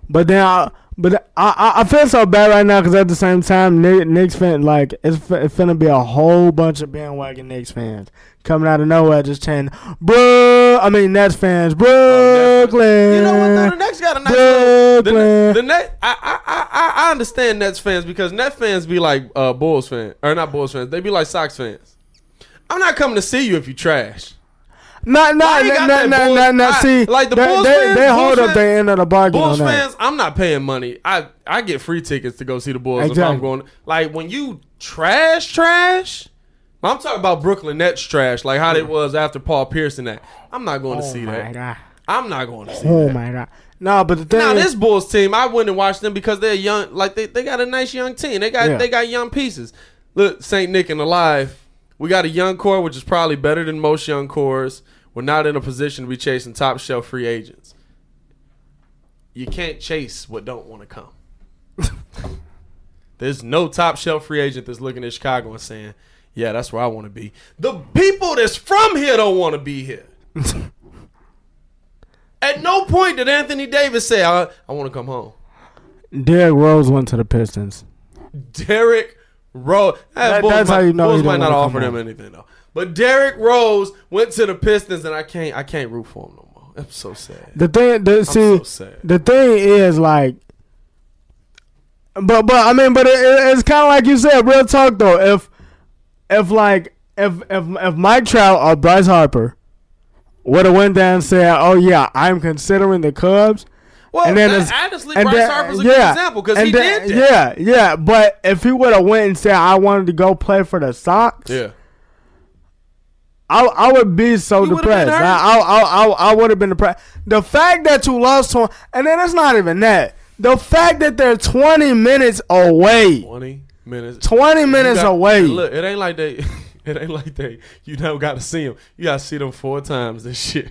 But then, I, but I, I, I feel so bad right now because at the same time, Knicks fan like it's, it's finna be a whole bunch of bandwagon Knicks fans coming out of nowhere just chanting, "Bro," I mean Nets fans, Brooklyn. You know what? Though? The Nets got a nice little. The, Brooklyn. the Net, I, I, I, I understand Nets fans because Net fans be like uh, Bulls fans or not Bulls fans. They be like Sox fans. I'm not coming to see you if you trash. Not, not, you not, not, not, not, see, like the they, Bulls they, fans- they Bulls hold up fans- their end of the bargain Bulls on that. fans, I'm not paying money. I I get free tickets to go see the Bulls if I'm going. Like when you trash, trash. I'm talking about Brooklyn Nets trash, like how it was after Paul Pierce and that. I'm not going to Oh see my that. god! I'm not going to see Oh that. Oh my god! No, but the thing Now is, this Bulls team, I wouldn't watch them because they're young. Like they, they got a nice young team. They got Yeah. they got young pieces. Look, Saint Nick and Alive. We got a young core, which is probably better than most young cores. We're not in a position to be chasing top shelf free agents. You can't chase what don't want to come. There's no top shelf free agent that's looking at Chicago and saying, "Yeah, that's where I want to be." The people that's from here don't want to be here. At no point did Anthony Davis say, "I, I want to come home." Derrick Rose went to the Pistons. Derrick Rose. That- Bulls that's might, how you know Bulls might not offer them anything though. But Derrick Rose went to the Pistons, and I can't. I can't root for him no more. I'm so sad. The thing, the, see, so the thing is like, but but I mean, but it, it- it's kind of like you said, real talk though. If if like if if if Mike Trout or Bryce Harper would have went down and said, "Oh yeah, I'm considering the Cubs," Well, and then that- it's- honestly, and Bryce then- Harper's a yeah, good example because he then- did that. Yeah, yeah. But if he would have went and said, "I wanted to go play for the Sox," Yeah. I, I would be so You depressed. I I I, I, would have been depressed. The fact that you lost to him, and then it's not even that. The fact that they're 20 minutes away, Twenty minutes. 20 minutes got- away. Look, it ain't like they. It ain't like they. You never got to see them. You got to see them four times this shit.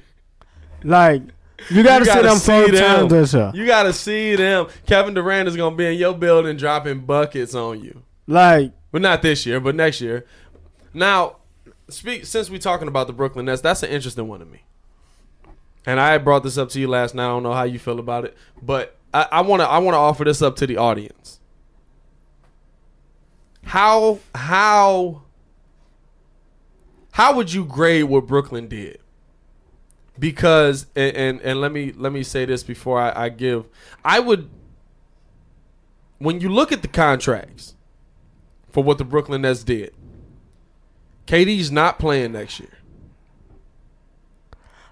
Like you got to You see gotta them four them. times this year. You got to see them. Kevin Durant is gonna be in your building dropping buckets on you. Like But not this year, but next year. Now, speak since we're talking about the Brooklyn Nets, that's an interesting one to me. And I brought this up to you last night. I don't know how you feel about it, but I, I wanna I wanna offer this up to the audience. How how how would you grade what Brooklyn did? Because and and, and let me let me say this before I, I give I would when you look at the contracts for what the Brooklyn Nets did. KD's not playing next year.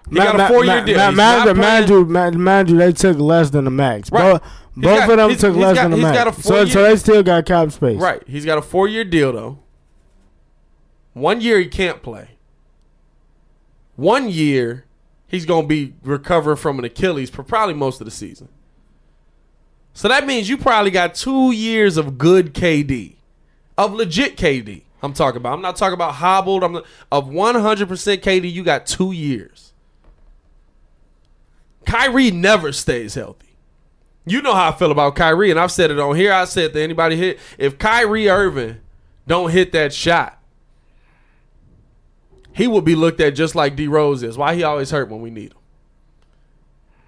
He got a four year deal. Ma- mind, you- mind you, mind, mind you, they took less than the max. Right. Both, both got- of them took less got- than the max. so, four-year- so they still got cap space. Right. He's got a four year deal though. One year he can't play. One year he's gonna be recovering from an Achilles for probably most of the season. So that means you probably got two years of good KD, of legit KD. I'm talking about. I'm not talking about hobbled. I'm not, of 100% KD. You got two years. Kyrie never stays healthy. You know how I feel about Kyrie, and I've said it on here. I said to anybody hit if Kyrie Irving don't hit that shot, he will be looked at just like D Rose is. Why he always hurt when we need him?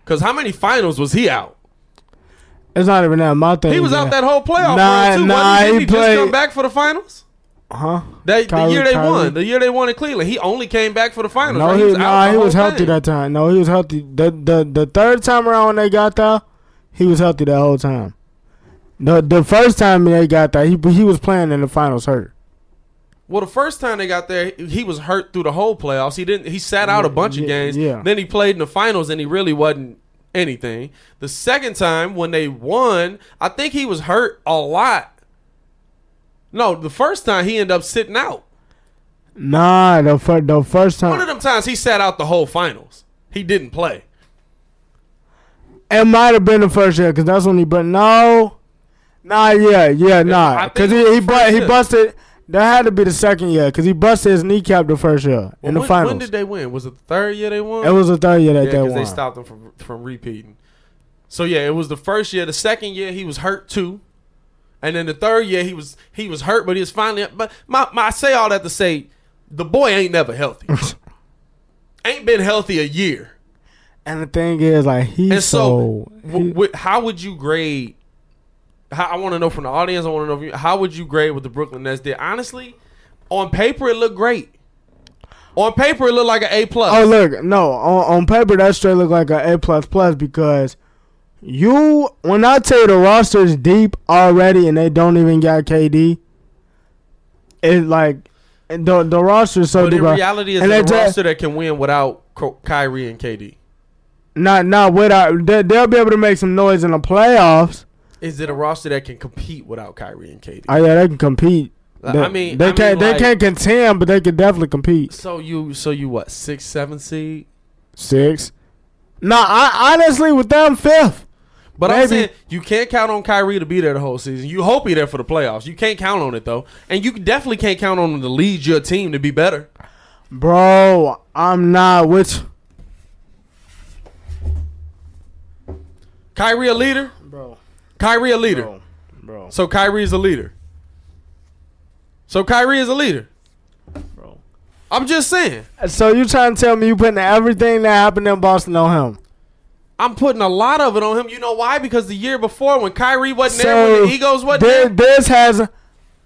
Because how many finals was he out? It's not even that. My thing. He was is out that whole playoff Nah, run too. nah, wasn't he? He he just come back for the finals? Huh? That, the year they Kyrie- won, the year they won in Cleveland, he only came back for the finals. No, right? he, was nah, he was healthy thing. that time. No, he was healthy. The the the third time around when they got there, he was healthy the whole time. The the first time they got there, he he was playing in the finals hurt. Well, the first time they got there, he was hurt through the whole playoffs. He didn't. He sat out a bunch of games. yeah. Then he played in the finals, and he really wasn't anything. The second time when they won, I think he was hurt a lot. No, the first time he ended up sitting out. Nah, the first the first time. One of them times he sat out the whole finals. He didn't play. it might have been the first year because that's when he. But no, nah, yeah, yeah, nah, because he he, bu- he busted. That had to be the second year because he busted his kneecap the first year Well, in the when, finals. when did they win? Was it the third year they won? it was the third year that yeah, they because won. they stopped them from from repeating. So yeah, it was the first year. The second year he was hurt too, and then the third year he was he was hurt, but he was finally. But my, my I say all that to say, the boy ain't never healthy. ain't been healthy a year. and the thing is, like, he's And so, so. he- w- how would you grade? How, I want to know from the audience. I want to know from you. How would you grade what the Brooklyn Nets did? Honestly, on paper it looked great. On paper it looked like an A plus. Oh look, no, on, on paper that straight looked like an A plus plus because you when I tell you the roster's deep already and they don't even got KD, it like the the roster's so but deep. in reality, is and a roster that can win without Kyrie and KD? Not not without. They, they'll be able to make some noise in the playoffs. Is it a roster that can compete without Kyrie and KD? Oh yeah, they can compete. Like, They, I mean- they I can't. like- they can't contend, but they can definitely compete. So you, so you what? Six, seven seed? Six. No, I honestly with them fifth. But I'm saying you can't count on Kyrie to be there the whole season. You hope he there for the playoffs. You can't count on it though, and you definitely can't count on him to lead your team to be better. Bro, I'm not with Kyrie a leader. bro. Kyrie a leader. Bro, bro, So Kyrie is a leader. So Kyrie is a leader. bro. I'm just saying. So you trying to tell me you putting everything that happened in Boston on him? I'm putting a lot of it on him. You know why? Because the year before, when Kyrie wasn't So there, when the egos wasn't thi- there. This has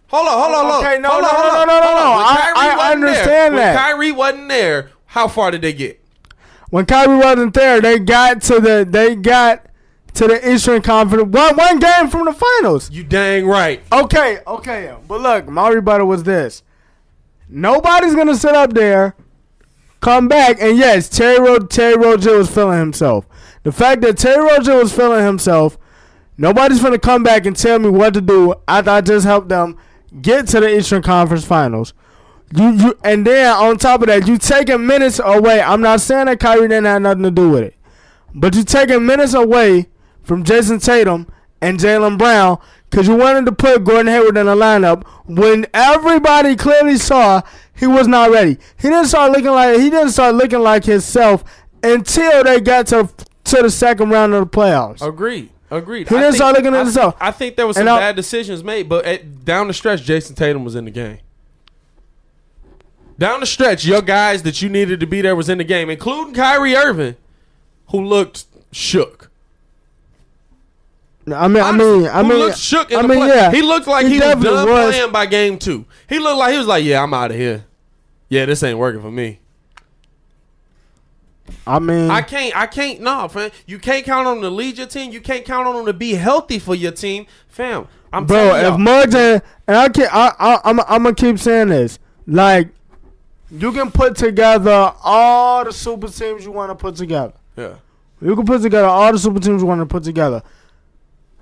Hold on, hold on, look. Okay, no, hold no, on, no, hold no, on, no, no, hold no. I- I wasn't there- understand that. When Kyrie wasn't there, how far did they get? when Kyrie wasn't there, they got to the they got to the Eastern Conference one one game from the finals. You dang right. Okay, okay, but look, my rebuttal was this: nobody's gonna sit up there, come back, and yes, Terry Ro- Terry Rozier was feeling himself. The fact that Terry Rozier was feeling himself, nobody's gonna come back and tell me what to do after I just helped them get to the Eastern Conference Finals. You, you, and then on top of that, you taking minutes away. I'm not saying that Kyrie didn't have nothing to do with it, but you taking minutes away from Jayson Tatum and Jaylen Brown because you wanted to put Gordon Hayward in the lineup when everybody clearly saw he was not ready. He didn't start looking like he didn't start looking like himself until they got to to the second round of the playoffs. Agreed. Agreed. He I didn't think- start looking at I, himself. I think there was some bad decisions made, but at, down the stretch, Jayson Tatum was in the game. Down the stretch, your guys that you needed to be there was in the game, including Kyrie Irving, who looked shook. I mean, I mean, I mean, looked shook I mean, play. yeah, He looked like He he, was done was. playing by game two. He looked like he was like, "Yeah, I'm out of here. Yeah, this ain't working for me. I mean, I can't. I can't. No, fam. You can't count on him to lead your team. You can't count on them to be healthy for your team, fam. I'm bro. telling If. Muggs and, and I can, I, I, I'm, I'm gonna keep saying this. Like, you can put together all the super teams you want to put together. yeah. You can put together all the super teams you want to put together.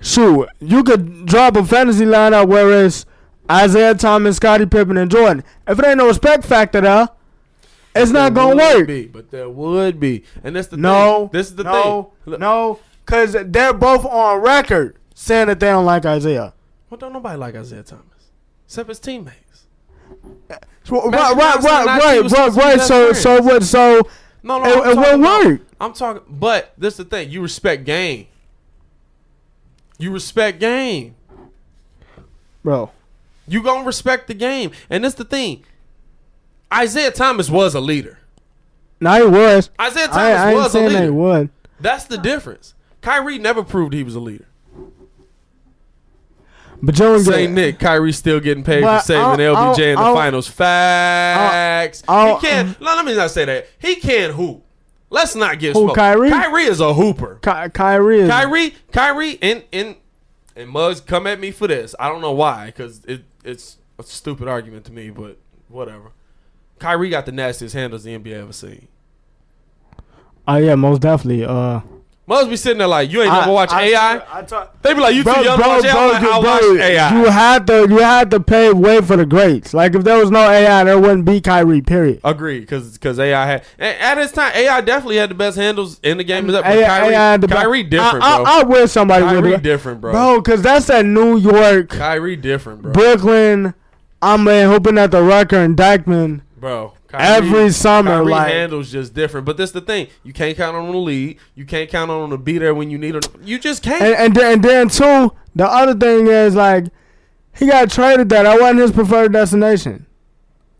Shoot, you could drop a fantasy lineup where it's Isaiah Thomas, Scottie Pippen, and Jordan. If it ain't no respect factor there, it's not gonna work. Be, but there would be, and that's the No, thing. This is the no, thing. Look, no, because they're both on record saying that they don't like Isaiah. Well, don't nobody like Isaiah Thomas except his teammates. So, right, right, right, right, right, supposed to be right. So, friends. so what? So No, no, It- it won't work. I'm talking, but this is the thing. You respect game. You respect game. bro, You gonna respect the game, and this the thing. Isaiah Thomas was a leader. now he was. Isaiah Thomas I, I was a saying that he leader. That's the difference. Kyrie never proved he was a leader. But you Say Nick, Kyrie still getting paid for saving I'll- LBJ in the I'll- finals. Facts. I'll- he can't. no, let me not say that. He can't hoop. Let's not get Who, smoked. Kyrie? Kyrie is a hooper. Ky- Kyrie is. Kyrie, Kyrie, and and and Muggs come at me for this. I don't know why, because it it's a stupid argument to me, but whatever. Kyrie got the nastiest handles the NBA ever seen. Oh yeah, most definitely. Uh, Muggs be sitting there like, you ain't never watch I, AI. I, talk, they be like, you too bro, young to bro, watch AI. I'm like, bro, I bro, watch AI. You had to, you had to pay way for the greats. Like if there was no AI, there wouldn't be Kyrie. Period. Agreed, because because AI had and at his time AI definitely had the best handles in the game. But AI, Kyrie, AI had the best- Kyrie different, bro. I, I wish somebody Kyrie would. different, bro. bro, because that's that New York, Kyrie different, bro. Brooklyn. I'm uh, hoping that the Rucker and Dyckman. Bro, Kyrie, Every summer, Kyrie like- handles just different. But this the thing: you can't count on the lead. You can't count on to be there when you need him. You just can't. And, and then, and then too, the other thing is like he got traded. That I wasn't his preferred destination.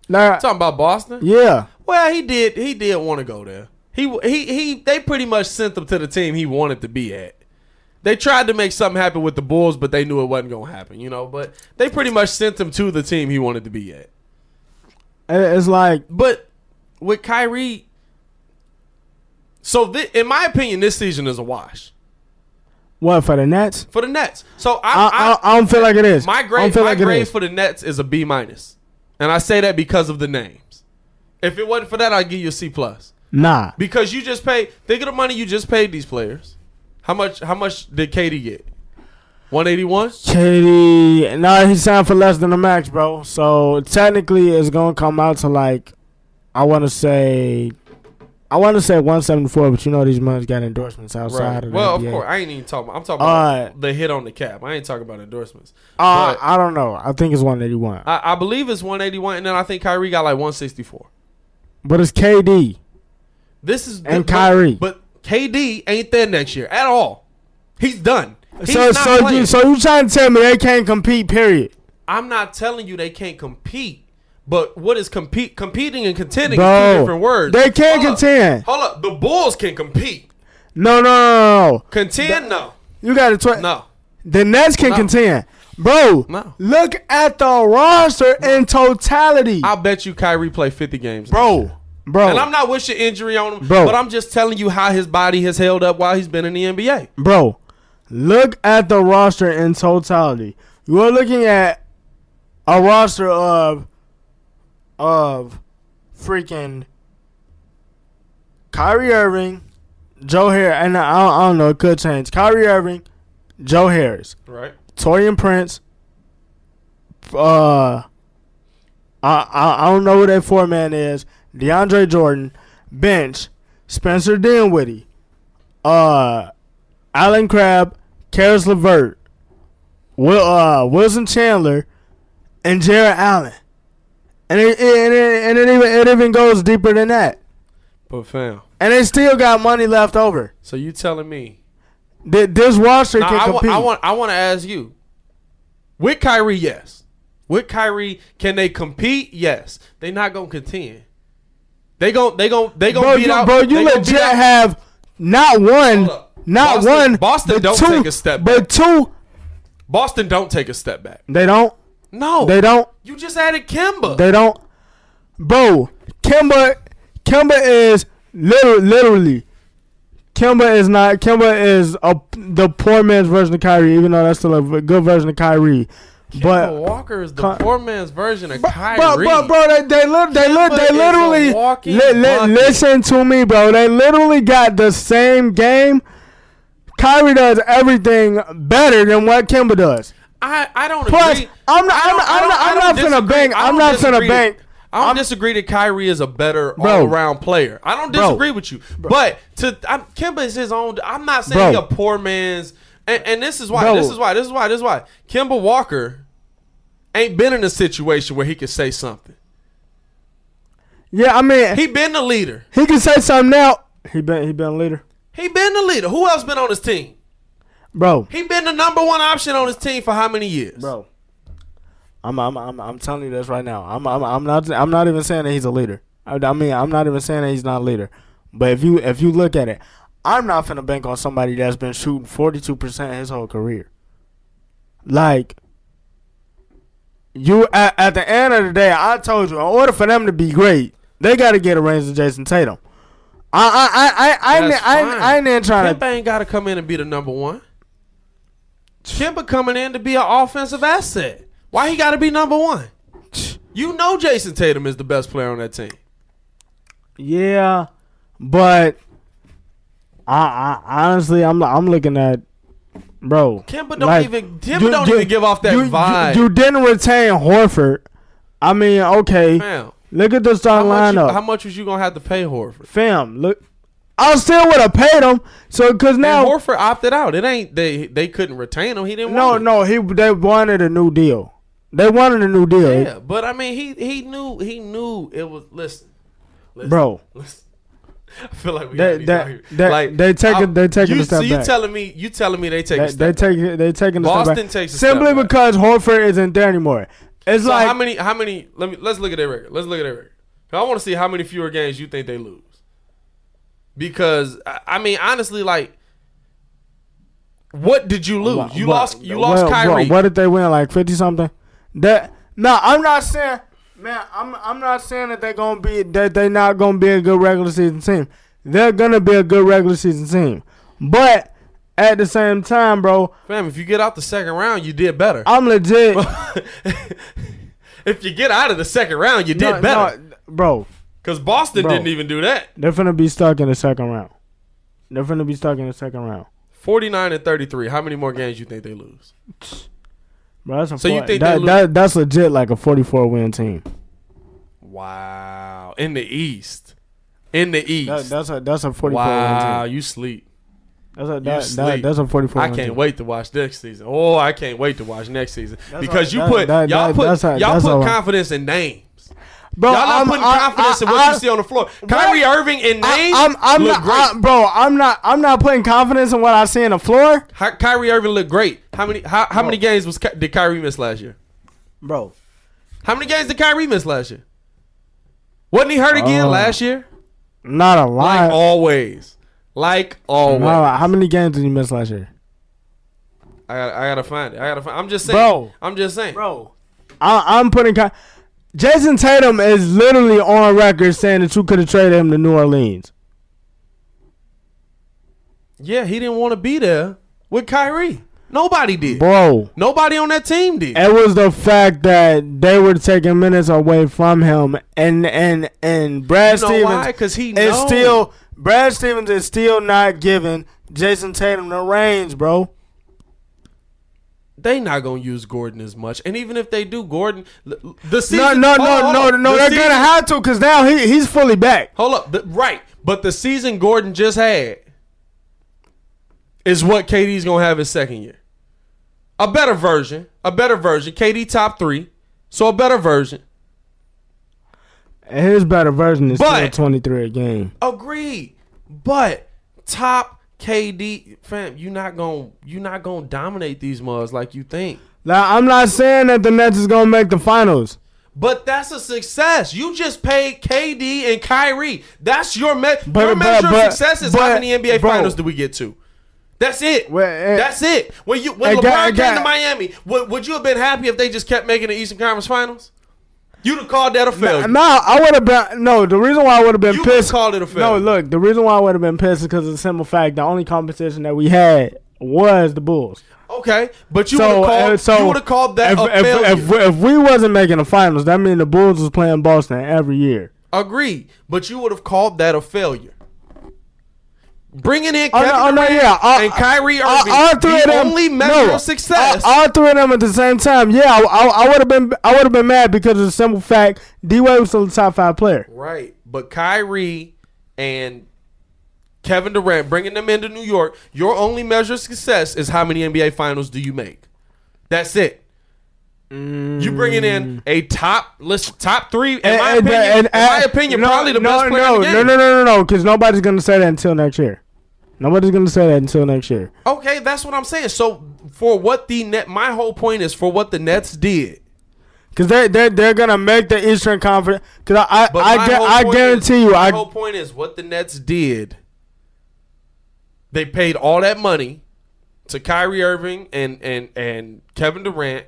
Like, Talking about Boston. yeah, Well, he did. He did want to go there. He he he. They pretty much sent him to the team he wanted to be at. They tried to make something happen with the Bulls, but they knew it wasn't gonna happen. You know, but they pretty much sent him to the team he wanted to be at. It- it's like But with Kyrie, so thi- in my opinion, this season is a wash what for the Nets. for the Nets. So I, I, I, I don't feel like it is. my I don't grade, feel my like it grade is. for the Nets is a B minus, and I say that because of the names. If it wasn't for that, I'd give you a C plus. Nah. Because you just paid. Think of the money you just paid these players. How much? How much did KD get? One eighty one. KD, nah, he signed for less than the max, bro. So technically, it's gonna come out to like, I want to say, I want to say 174, but you know these months got endorsements outside Right. of the Well, of course, I ain't even talking. About, I'm talking about Uh, the hit on the cap. I ain't talking about endorsements. Uh, But- I don't know. I think it's 181, I, I believe it's 181, and then I think Kyrie got like 164. but it's KD. This is And but- Kyrie. but KD ain't there next year at all. He's done. He's so, so playing. you, so you trying to tell me they can't compete? Period, I'm not telling you they can't compete, but what is compete? Competing and contending bro. is two different words. They can't Hold up. contend. Hold up, the Bulls can compete. No, no, no, no. Contend, no, You got to tw- no. The Nets can No. contend, bro. No. Look at the roster in totality, I bet you Kyrie play 50 games, bro. Bro, And I'm not wishing injury on him, Bro. but I'm just telling you how his body has held up while he's been in the NBA. bro. Look at the roster in totality. You are looking at a roster of of freaking Kyrie Irving, Joe Harris, and I don't, I don't know, it could change. Kyrie Irving, Joe Harris, Right. Taurean Prince. Uh, I, I I don't know who that four man is. DeAndre Jordan, bench, Spencer Dinwiddie, uh, Allen Crabbe, Caris LeVert, Will uh Wilson Chandler, and Jarrett Allen. And it, and it, and it even it even goes deeper than that. But fam, And they still got money left over. so you telling me? Th- This roster can I, compete. I want I want to ask you. With Kyrie, yes. With Kyrie, can they compete? Yes. They not gonna contend. They gon' they gon' they gonna bro, beat you, out. bro, you legit have not one. Not Boston- one. Boston don't two, take a step but two. Boston don't take a step back. They don't. No, They don't. You just added Kemba. They don't. Bro, Kemba, Kemba is literally, literally. Kemba is not. Kemba is a the poor man's version of Kyrie, even though that's still a good version of Kyrie. Kemba But Walker is the poor man's version of Bro, Kyrie. bro, bro, they they li- they, li- they literally li- li- listen to me, bro. They literally got the same game. Kyrie does everything better than what Kemba does. I, I don't Plus, agree. I'm not- I don't- I'm not- I don't- I'm not don't finna disagree. bank- I I'm don't not finna bank. I don't I'm- disagree that Kyrie is a better Bro. all around player. I don't Bro. disagree with you. But to I'm, Kemba is his own. I'm not saying Bro. a poor man's. And, and this is why. Bro. This is why. This is why. This is why. Kemba Walker ain't been in a situation where he could say something. Yeah, I mean, he, He been the leader. he can say something now. He been he been a leader, He been the leader. Who else been on his team? bro. He been the number one option on his team for how many years? Bro, I'm I'm I'm, I'm telling you this right now. I'm, I'm I'm not I'm not even saying that he's a leader. I, I mean, I'm not even saying that he's not a leader. But if you if you look at it, I'm not finna bank on somebody that's been shooting 42 percent his whole career. Like you at, at the end of the day, I told you, in order for them to be great, they got to get a range of Jayson Tatum. I I I I I, That's I, fine. I, I ain't even trying Kemba to. ain't got to come in and be the number one. Kemba coming in to be an offensive asset. Why he got to be number one? You know Jayson Tatum is the best player on that team. Yeah, but I, I honestly, I'm I'm looking at, bro. Kemba don't even- Kemba don't even give off that you, vibe. You, you didn't retain Horford. I mean, okay. Fam, Look at the how starting you- lineup. how much was you gonna have to pay Horford? Fam, look. I still would have paid him. So, cause now, and Horford opted out. It ain't they they couldn't retain him. He didn't. no, no, he they wanted a new deal. They wanted a new deal, Yeah, but I mean, he he knew he knew it was. Listen, listen bro. listen. I feel like we They- they- out here. they- like they take I- they taking you, a step So you back. telling me you telling me they taking They, a step they back. they taking a Boston step back. takes step simply back. because Horford isn't there anymore. It's So like how many? How many? Let me let's look at their record. Let's look at their record. I want to see how many fewer games you think they lose. Because I, mean, honestly, like, what did you lose? you lost. You lost what- Kyrie. What, what did they win? Like fifty something. That no, I'm not saying, man. I'm I'm not saying that they're gonna be that they're not gonna be a good regular season team. They're gonna be a good regular season team, but at the same time, bro, Fam, if you get out the second round, you did better. I'm legit. if you get out of the second round, you did no, better. no, bro. Because Boston Bro. didn't even do that. They're going to be stuck in the second round. They're going to be stuck in the second round. 49 and 33. How many more games you think they lose? Bro, that's a So you think that, they lose- that, that's legit like a 44 win team. Wow. In the East. In the East. That, that's a that's a 44 wow, win team. you sleep. That's a that, that, that's a 44 I can't wait to watch next season. Oh, I can't wait to watch next season That's because you put y'all put y'all put confidence in names. Bro, y'all not I'm- putting I- confidence in I- what I- you see on the floor. Kyrie Irving in I, names I'm I'm look not, great. I, bro. I'm not I'm not putting confidence in what I see on the floor, Hi- Kyrie Irving looked great. How many how, how many games was did Kyrie miss last year? bro. How many games did Kyrie miss last year? Wasn't he hurt again Uh, last year? Not a lot. Like lot. always. Like always. Not a lot. How many games did you miss last year, I gotta, I gotta find it. I gotta find. I'm just saying. Bro. I'm just saying. bro? I, I'm putting. Con- Jayson Tatum is literally on record saying that you could have traded him to New Orleans. Yeah, he didn't want to be there with Kyrie. Nobody did. Bro, Nobody on that team did. it was the fact that they were taking minutes away from him, and and and Brad You know Stevens because he is knows. still Brad Stevens is still not giving Jayson Tatum the range, bro. they not gonna use Gordon as much. And even if they do, Gordon, the season. No, no, no, no, no. The They're season- gonna have to because now he he's fully back. Hold up, the, right? But the season Gordon just had is what KD's gonna have his second year. A better version, a better version. KD top three, so a better version. His better version is But- still 23 a game. Agreed, but top KD fam, you not gonna you not gonna dominate these mugs like you think. Now I'm not saying that the Nets is gonna make the finals. But that's a success. You just paid KD and Kyrie. That's your me- But- your measure but- of success is how but, many NBA bro. finals do we get to? That's it. Well, eh, That's it. When you when eh, LeBron got- came got- to Miami, would, would you have been happy if they just kept making the Eastern Conference Finals? You'd have called that a failure. No, I would have been no. The reason why I would have been You pissed. called it a failure. No, look. The reason why I would have been pissed is because of the simple fact the only competition that we had was the Bulls. Okay, but you so, would have called, uh, so you would have called that if, a if, failure. if, if we wasn't making the finals, that means the Bulls was playing Boston every year. Agreed, but you would have called that a failure. Bringing in Oh, Kevin no, oh, no, Durant yeah. All- and Kyrie all- Irving, all three the of them- only measure no, of success. All, all three of them at the same time. Yeah, I, would have been. I would have been mad because of the simple fact D Wade was still the top five player. Right. But Kyrie and Kevin Durant bringing them into New York, your only measure of success is how many NBA finals do you make? That's it. You bringing in a top list, top three. In my And- and- opinion, and- in my and- opinion, no, probably the no, best player no, in the game. No, no, no, no, no, because nobody's gonna say that until next year. Nobody's gonna say that until next year. Okay, that's what I'm saying. So for what the net, my whole point is for what the Nets did. Because they they're, they're gonna make the Eastern Conference. Because I I, But I, gu- I guarantee is, you, my I whole point is what the Nets did. They paid all that money to Kyrie Irving and and and Kevin Durant,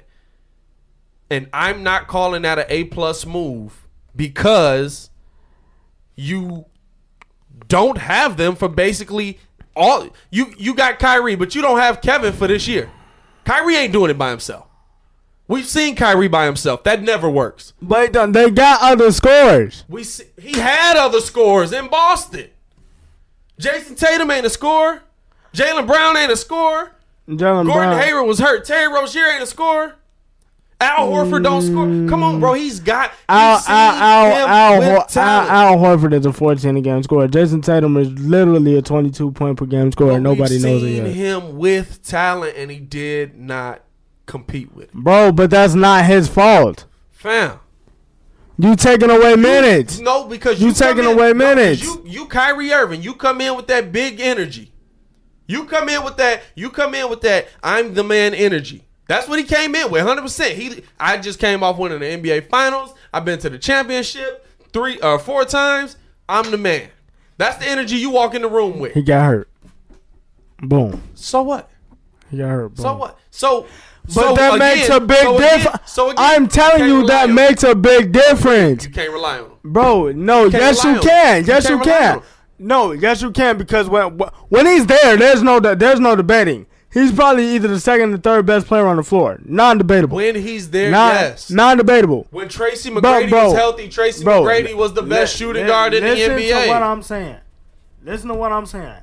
and I'm not calling that an A plus move because you don't have them for basically all you you got Kyrie, but you don't have Kevin for this year. Kyrie ain't doing it by himself. We've seen Kyrie by himself. That never works. but they- got other scores. We see, he had other scores in Boston. Jayson Tatum ain't a scorer. Jaylen Brown ain't a scorer. Jaylen Gordon Brown. Hayward was hurt. Terry Rozier ain't a scorer. Al Horford don't score. Come on, bro. He's got. Al seen Al Al him Al, with Al, talent. Al Horford is a 14 a game scorer. Jayson Tatum is literally a 22 point per game scorer. Nobody knows it yet. him with talent, and he did not compete with it. Bro, but that's not his fault. Fam. You taking away minutes. No, because You you, taking in- away no, minutes. You, you, Kyrie Irving, you come in with that big energy. You come in with that. You come in with that. I'm the man energy. That's what he came in with, 100. percent He, I just came off winning the NBA Finals. I've been to the championship three or four times. I'm the man. That's the energy you walk in the room with. He got hurt. Boom. So what? He got hurt. Boom. So what? So. But so that again- makes a big so difference. So again, I'm telling can't you that makes a big difference. You can't rely on him. Bro, no, can't yes you can. Yes you on can. No, yes you can because when when he's there, there's no there's no debating. He's probably either the second or third best player on the floor. Non-debatable. When he's there, Non, yes. Non-debatable. when Tracy McGrady bro, was healthy, Tracy bro, McGrady was the best li- shooting li- guard in the NBA. To what I'm saying. Listen to what I'm saying.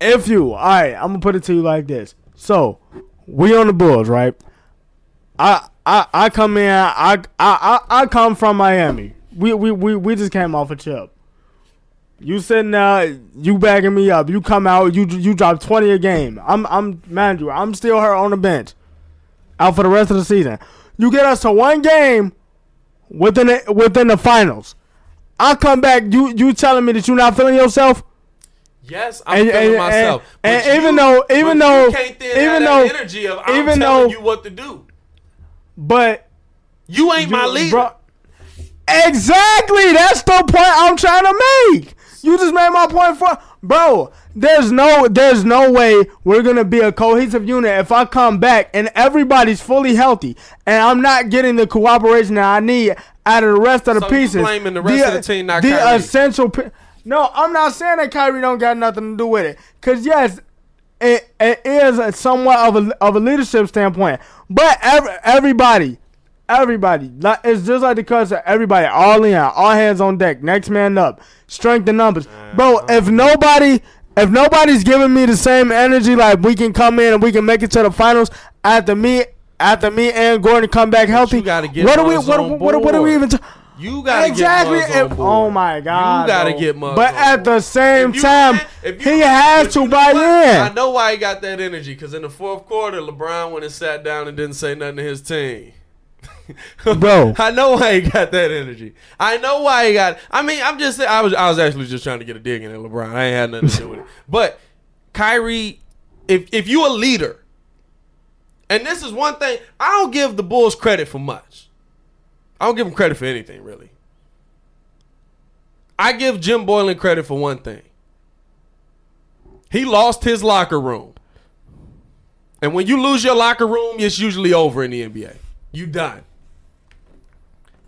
If you, all right, I'm gonna put it to you like this. So, we on the Bulls, right? I I I come in. I I I, I come from Miami. We, we we we just came off a chip. You sitting there, you bagging me up. You come out, you you drop twenty a game. I'm I'm man, you, I'm still here on the bench, out for the rest of the season. You get us to one game within the, within the finals. I come back, you you telling me that you're not feeling yourself? Yes, I'm And- feeling and- myself. and- and even though- even you though- even though- energy of I'm even telling though- you what to do. But You ain't my you- leader. bro- exactly, that's the point I'm trying to make. You just made my point for bro. There's no there's no way we're gonna be a cohesive unit if I come back and everybody's fully healthy and I'm not getting the cooperation that I need out of the rest of the So you blaming the rest of the team, not the Kyrie. essential. pi- No, I'm not saying that Kyrie don't got nothing to do with it. Cause yes, it, it is somewhat of a of a leadership standpoint, but every, everybody, everybody, it's just like the cuss. Everybody, all in, all hands on deck, next man up, strength in numbers, bro. If nobody, if nobody's giving me the same energy, like we can come in and we can make it to the finals after me. After me and Gordon come back healthy, gotta get what are we? What, on what, what are we even? ta- You gotta exactly. If- oh my god! You gotta bro. get Muggs But at the same If you- time, if you- he has to you buy what? in. I know why he got that energy because in the fourth quarter, LeBron went and sat down and didn't say nothing to his team. Bro. I know why he got that energy. I know why he got. I mean, I'm just. saying- I was. I was actually just trying to get a dig in at LeBron. I ain't had nothing to do with it. But Kyrie, if if you a leader, and this is one thing, I don't give the Bulls credit for much. I don't give them credit for anything really. I give Jim Boylen credit for one thing. He lost his locker room. And when you lose your locker room, it's usually over in the NBA. You done.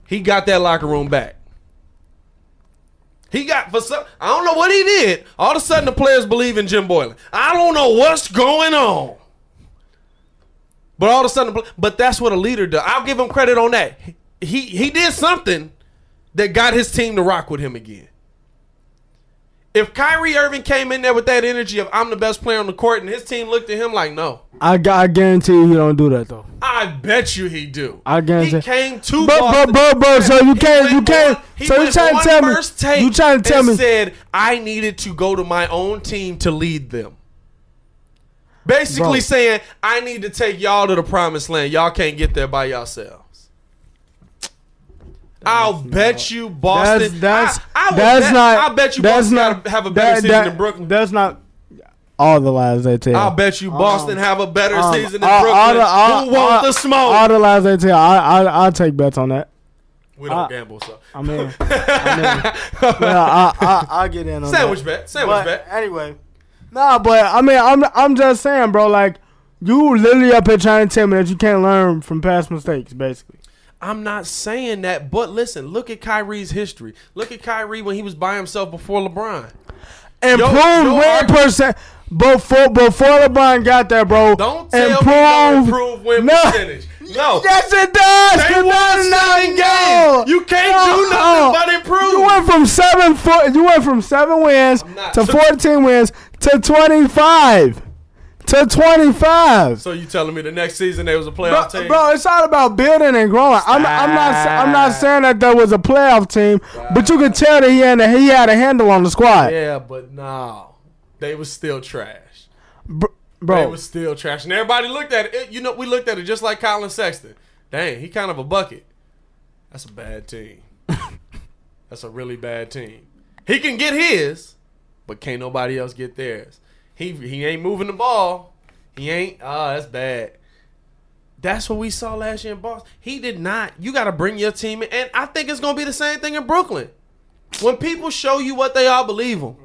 He got that locker room back. He got for some I don't know what he did. All of a sudden the players believe in Jim Boylen. I don't know what's going on. But all of a sudden but that's what a leader does. I'll give him credit on that. He he did something that got his team to rock with him again. If Kyrie Irving came in there with that energy of I'm the best player on the court and his team looked at him like, no, I, I guarantee you he don't do that though. I bet you he do. I guarantee- He came to But Boston. but but but so you can't you can't so you trying to tell me take you trying to tell me said I needed to go to my own team to lead them. Basically Bro. saying I need to take y'all to the promised land. Y'all can't get there by yourselves. I'll bet you Boston. that's that's I, I that's bet, not I bet you that's Boston not have a better that- season that- than Brooklyn. That's not all the lies they tell. I'll bet you Boston have a better Um, season than all- Brooklyn. all the- all- Who want all- the smoke? All the lies they tell. I I I'll take bets on that. we don't uh, gamble, so I mean, I mean yeah, I, I I'll get in on sandwich that. bet. Sandwich But bet. anyway, nah, but I mean, I'm I'm just saying, bro. Like you literally up here trying to tell me that you can't learn from past mistakes, basically. I'm not saying that, but listen, look at Kyrie's history. Look at Kyrie when he was by himself before LeBron. Improved win percent before before LeBron got there, bro. Don't tell me don't improve win No. percentage. No. Yes, it does. They won that's not seven no. games. You can't do Uh-uh. nothing but improve. You went from seven foot. You went from seven wins to fourteen wins to twenty five to twenty five. so you telling me the next season they was a playoff Bro, team? bro, it's all about building and growing. I'm, I'm not. I'm not saying that there was a playoff team, but you could tell that he had a, he had a handle on the squad, Yeah, but no. They was still trash. bro. They bro. was still trash. And everybody looked at it. You know, we looked at it just like Collin Sexton. Dang, he kind of a bucket. That's a bad team. That's a really bad team. He can get his, but can't nobody else get theirs. He he ain't moving the ball. He ain't. Ah, that's bad. That's what we saw last year in Boston. He did not. You got to bring your team in, and I think it's gonna be the same thing in Brooklyn. When people show you what they are, believe them.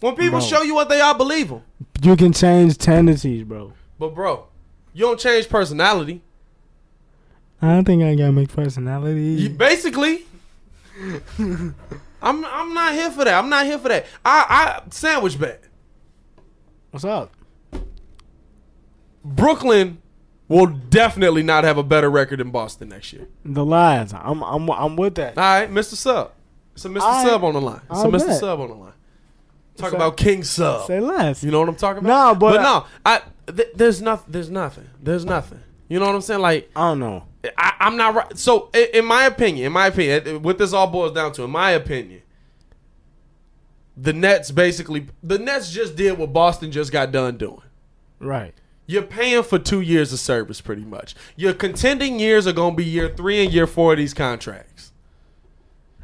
When people Bro. show you what they are, believe them. You can change tendencies, bro. But bro, you don't change personality. I don't think I got mixed personality. You, basically, I'm I'm not here for that. I'm not here for that. I I sandwich bet. What's up? Brooklyn will definitely not have a better record than Boston next year. The Lions. I'm I'm I'm with that. All right, Mr. Sub. It's a Mr. I- Sub on the line. It's a Mr. bet. Sub on the line. Talk about King Sub. Say less. You know what I'm talking about? Nah, but- no, I th- there's nothing. There's nothing. There's nothing. You know what I'm saying? Like I don't know. I, I'm not right. So, i- in my opinion, in my opinion, what this all boils down to, in my opinion, the Nets basically, the Nets just did what Boston just got done doing. Right. You're paying for two years of service, pretty much. Your contending years are going to be year three and year four of these contracts.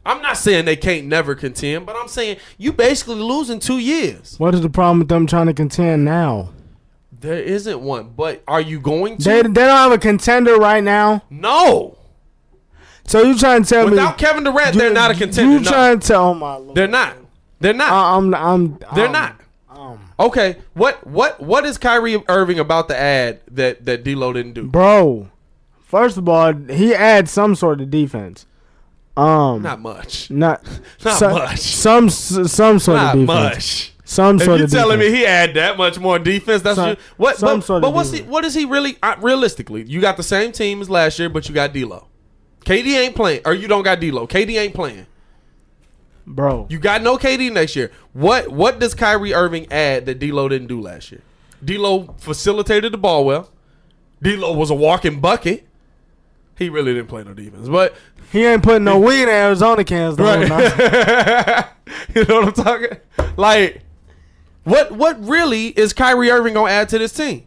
I'm not saying they can't never contend, but I'm saying you basically losing two years. What is the problem with them trying to contend now? There isn't one, but are you going to? They they don't have a contender right now. no. So you trying to tell Without me without Kevin Durant, you- they're not a contender. You No. trying to tell? Oh my lord. They're not. They're not. I, I'm I'm They're I'm- not. um, Okay, what what what is Kyrie Irving about the ad that that D'Lo didn't do? bro. First of all, he adds some sort of defense. Um, Not much. not Not some, much. Some some sort Not of defense. Not much. Some If sort you're of telling defense. me he had that much more defense, that's Some- what. some But, sort but of what's he? What is he really? Uh, realistically, you got the same team as last year, but you got D'Lo. KD ain't playing, or you don't got D'Lo. KD ain't playing. Bro. You got no KD next year. What What does Kyrie Irving add that D'Lo didn't do last year? D'Lo facilitated the ball well. D'Lo was a walking bucket. He really didn't play no defense, but he ain't putting no weed in Arizona cans. Though, Right. you know what I'm talking? Like, what what really is Kyrie Irving gonna add to this team?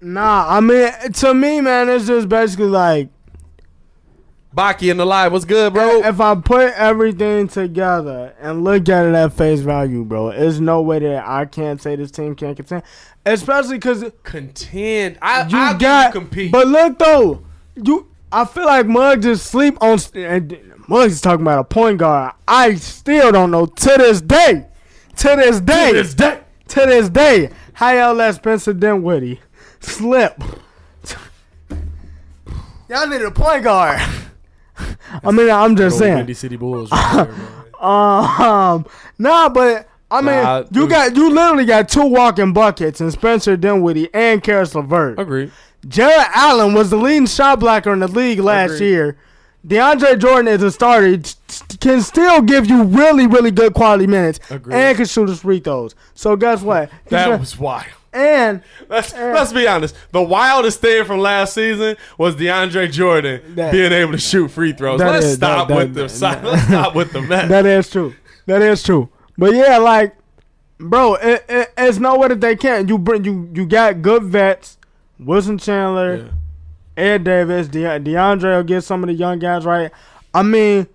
nah, I mean, to me, man, it's just basically like Baki and the live, what's good, bro? if I put everything together and look at it at face value, bro, there's no way that I can't say this team can't contend. Especially because Contend. I you I'll got you compete. But look though, you I feel like Muggs just sleep on. And Muggs is talking about a point guard. I still don't know to this day, to this day, To this day. to this day, how y'all let Spencer Dinwiddie slip. Y'all need a point guard. I mean, I'm just saying. Windy City Bulls. Right there. Um, nah, but I mean, Nah, you dude. got you literally got two walking buckets and Spencer Dinwiddie and Caris LeVert. Agreed. Jarrett Allen was the leading shot blocker in the league last Agreed. year. DeAndre Jordan is a starter. T- t- can still give you really, really good quality minutes Agreed. and can shoot his free throws. So guess what? He's That gonna- was wild. And Let's, let's be honest. The wildest thing from last season was DeAndre Jordan That- being able to shoot free throws. Let's is- stop that- with that- the si- that- let's stop with the mess. that is true. That is true. But yeah, like, bro, it, it, it's no way that they can't. You bring you you got good vets, Wilson Chandler. Yeah. Ed Davis, De- DeAndre will get some of the young guys right. I mean,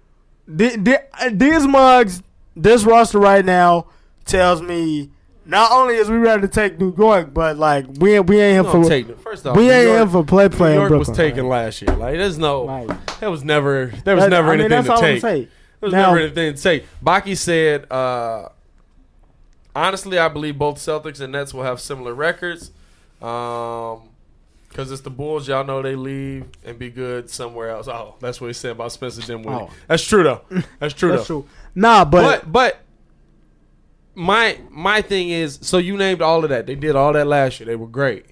the, the, these mugs, this roster right now tells me not only is we ready to take New York, but like we ain't we ain't here for take. First off, we New ain't York- here for play play New York Brooklyn. was taken last year. Like there's no, Like, there was never, there was that- never I mean, anything that's to take. There was Now- never anything to take. Baki said, uh, honestly, I believe both Celtics and Nets will have similar records. Um, because it's the Bulls, y'all know they leave and be good somewhere else. Oh, that's what he said about Spencer Dinwiddie. Oh. That's true though. That's true That's though. true. Nah, but, But but my my thing is, so you named all of that. They did all that last year. They were great.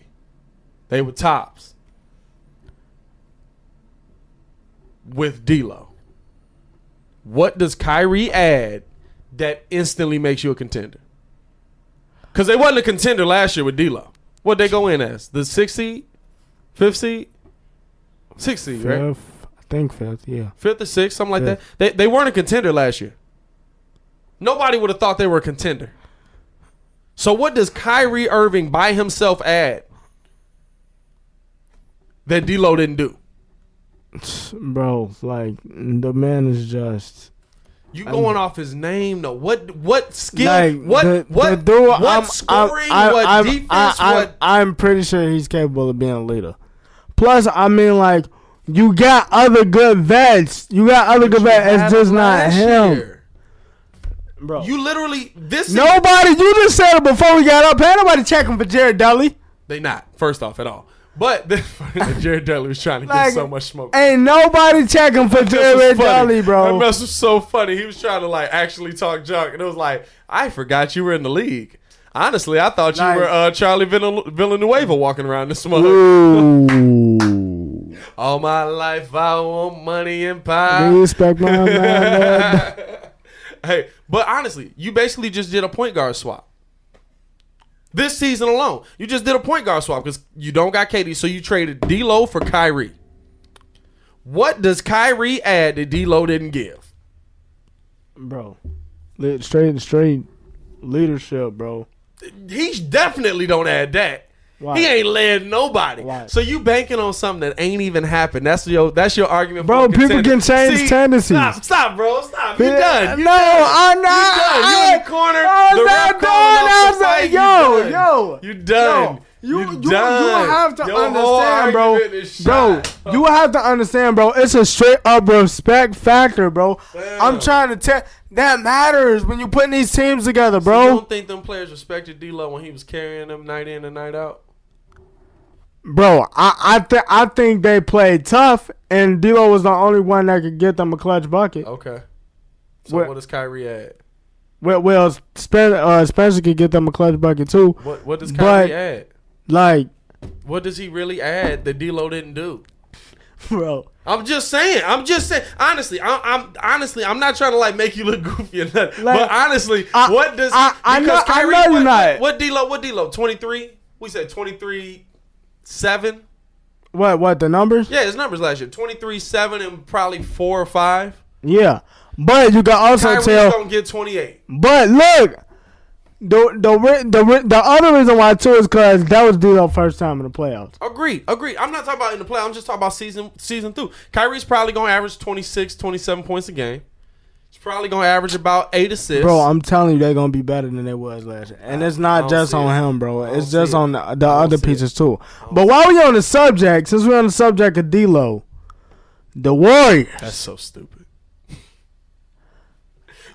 They were tops. With D'Lo, what does Kyrie add that instantly makes you a contender? Because they wasn't a contender last year with D'Lo. What they go in as the sixth seed, fifth seed, sixth seed, right? fifth, I think fifth, yeah. fifth or sixth, something like that. They they weren't a contender last year. Nobody would have thought they were a contender. So what does Kyrie Irving by himself add that D'Lo didn't do? Bro, like the man is just You going off his name? No. What what skill? like what the, what the dude, what I'm, scoring? I'm, what I'm, defense? I, what? I'm pretty sure he's capable of being a leader. Plus, I mean, like you got other good vets. You got other good vets. It's just not him, year. Bro. You literally this. nobody. You just said it before we got up. Ain't nobody checking for Jared Dudley. They not first off at all. But Jared Dudley was trying to get so much smoke. Ain't nobody checking for Jared funny. Dudley, That bro. mess was so funny. He was trying to like actually talk junk, and it was like, I forgot you were in the league. Honestly, I thought you Like- were uh, Charlie Vill- Villanueva walking around this mother. Ooh. All my life, I want money and power. Respect my man. hey, but honestly, you basically just did a point guard swap. This season alone, you just did a point guard swap because you don't got KD, so you traded D'Lo for Kyrie. What does Kyrie add that D'Lo didn't give? bro. Straight straight leadership, bro. He definitely don't add that. Why? He ain't led nobody. Why? So you banking on something that ain't even happened. That's your that's your argument. Bro, people can change tendencies. Stop, stop, bro. Stop. You Yeah, done. You no, done. I'm not. You done. You in the corner. I'm the not done. I'm the not- fight. You yo, done. yo, You done. Yo, you, You you, you have to Your understand, bro. Bro, you have to understand, bro. It's a straight up respect factor, bro. I'm trying to tell that matters when you're putting these teams together, bro. You don't think them players respected D'Lo when he was carrying them night in and night out? Bro, I I, th- I think they played tough, and D'Lo was the only one that could get them a clutch bucket. Okay. So What- what does Kyrie add? Well, well Spen- uh, Spencer could get them a clutch bucket too. What What does But- Kyrie add? Like, What does he really add that D'Lo didn't do? bro, I'm just saying. I'm just saying. Honestly, I'm, I'm honestly. I'm not trying to like make you look goofy or nothing. Like, but honestly, I- what does I- I because know- I Kyrie, know you're what, not. What, what D'Lo? What D'Lo? Twenty three. We said twenty three, seven. what what the numbers? Yeah, his numbers last year: twenty three, seven, and probably four or five. Yeah, but you can also Kyrie's tell. gonna get twenty eight. But look, the the the the other reason why too is because that was D'Lo first time in the playoffs. Agreed, agreed. I'm not talking about in the play. I'm just talking about season season through. Kyrie's probably gonna average 26, 27 points a game. Probably gonna average about eight assists. Bro, I'm telling you, they're gonna be better than they was last year, and it's I not don't just on it. him, bro. It's just on the, the other pieces it. too. But while we on the subject, since we're on the subject of D'Lo, the Warriors. That's so stupid.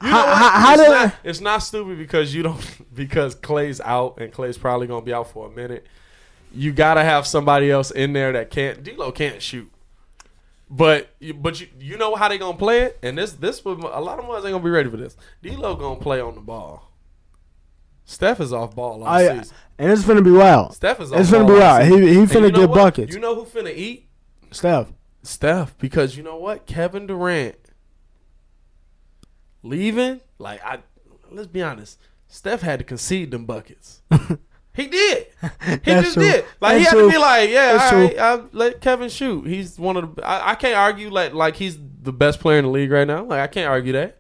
You How- know how- how it's, did- not, it's not stupid because you don't because Clay's out and Clay's probably gonna be out for a minute. You gotta have somebody else in there that can't. D'Lo can't shoot, but you, but you you know how they gonna play it, and this this a lot of us ain't gonna be ready for this. D'Lo gonna play on the ball. Steph is off ball all I, season. and it's finna be wild. Steph is off It's finna ball be wild. season. He he finna you know get what? buckets. You know who finna eat? Steph. Steph, because you know what? Kevin Durant leaving, like I let's be honest, Steph had to concede them buckets. he did. He just true. did. Like he That's had true. to be like, yeah, all right. I let Kevin shoot. He's one of the I, I can't argue like like he's the best player in the league right now. Like I can't argue that.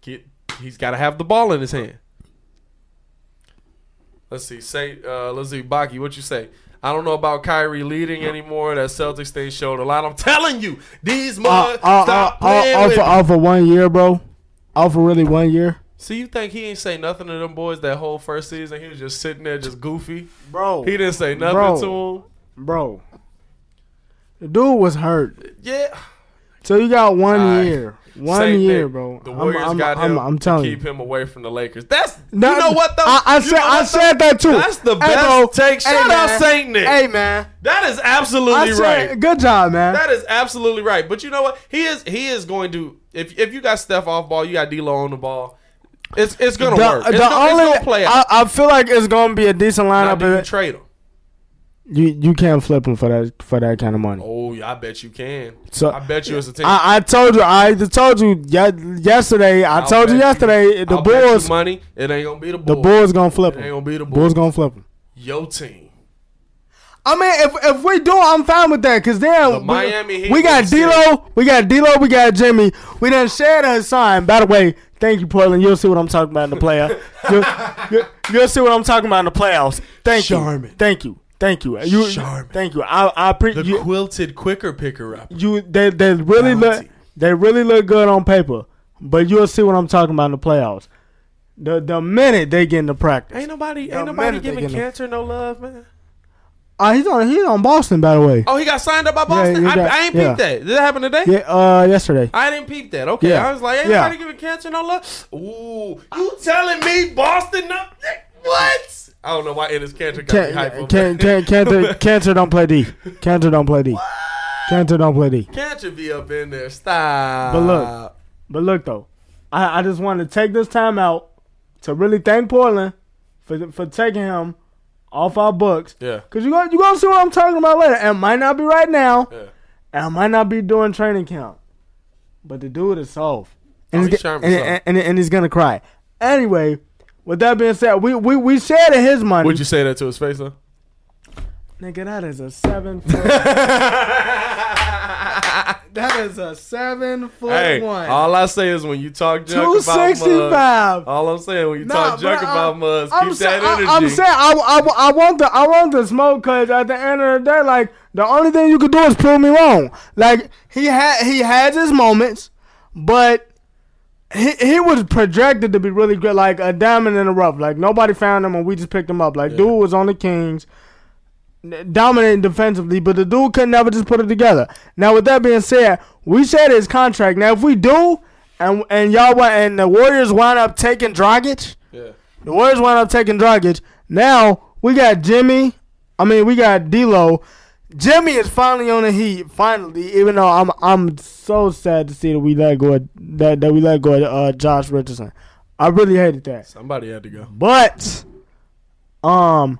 Get, he's got to have the ball in his hand. Let's see. Say, uh, let's see, Baki, what you say? I don't know about Kyrie leading anymore. That Celtics thing showed a lot. I'm telling you, these Uh, mud uh, stop uh, playing off, with of, me. off of one year, bro. Off of really one year, So you think he ain't say nothing to them boys that whole first season? He was just sitting there, just goofy. bro. He didn't say nothing Bro. to him. bro. The dude was hurt, Yeah, so you got one right. year, one Same year, thing. bro. The I'm- Warriors I'm, got I'm, him I'm to telling keep you. him away from the Lakers. That's No, you know what though. I, I said I though? said that too. That's the Hey, best bro. take. Hey, Shout out man. Saint Nick. Hey man, That is absolutely said, right. good job, man. That is absolutely right. But you know what? He is he is going to if if you got Steph off ball, you got D'Lo on the ball. It's it's gonna the, work. It's, the gonna, only it's play. I, I feel like it's gonna be a decent lineup. do you trade him? You you can't flip him for that for that kind of money. Oh, yeah, I bet you can. So- I bet you it's a team. I, I told you I told you ye- yesterday. I I'll told you yesterday the I'll you Bulls money. It ain't gonna be the Bulls. the Bulls. Gonna flip It ain't gonna be the Bulls. Bulls gonna flip him. Your team. I mean, if if we do, I'm fine with that. Cause then The we, Miami we got. D'Lo, we got D'Lo, we got Jimmy. We done shared a sign. By the way, thank you, Portland. You'll see what I'm talking about in the playoffs. you'll, you'll, you'll see what I'm talking about in the playoffs. Thank Charmin. you, thank you, thank you. You, Charmin. thank you. I I The appreciate you. quilted quicker picker up. You they they really look they really look good on paper, but you'll see what I'm talking about in the playoffs. The the minute they get into practice, Ain't nobody The ain't nobody giving get Kanter no love, man. Uh, he's on he's on Boston by the way. Oh, he got signed up by Boston. I, got- I ain't yeah. peeped that. Did that happen today? Yeah, uh, yesterday. I didn't peep that. Okay, Yeah. I was like, ain't Yeah. nobody giving Kanter no love. Ooh, you telling me Boston? No, what? I don't know why Enes Kanter got me hype Can, can, can, cancer, cancer don't play D. Cancer don't play D. Cancer don't play D. Cancer be up in there. Stop. But look. But look though, I, I just wanted to take this time out to really thank Portland for for taking him off our books. Yeah. Cause you gonna you gonna see what I'm talking about later. And it might not be right now. Yeah. And I might not be doing training camp. But the dude is soft. Oh, and, Oh, he's, he's ge- trying for and, and, and, and he's gonna cry. Anyway, with that being said, we we, we shared his money. Would you say that to his face though? Nigga, that is a seven. that is a seven foot Hey, one. all I say is when you talk junk about Muggs, all I'm saying when you Nah, talk junk about I'm- Muggs, I'm keep that energy. I'm saying I, I, I want the I want the smoke because at the end of the day, like the only thing you could do is prove me wrong. Like he had he has his moments, but he he was projected to be really good, like a diamond in the rough. Like nobody found him and we just picked him up. Like dude was on the Kings, dominating defensively, but the dude could never just put it together. Now with that being said, we said his contract. Now if we do, and and y'all and the Warriors wind up taking Dragic. yeah. The Warriors wind up taking Dragic. Now we got Jimmy. I mean, we got D'Lo. Jimmy is finally on the Heat. Finally, even though I'm I'm so sad to see that we let go of, that that we let go of uh, Josh Richardson. I really hated that. Somebody had to go. But um,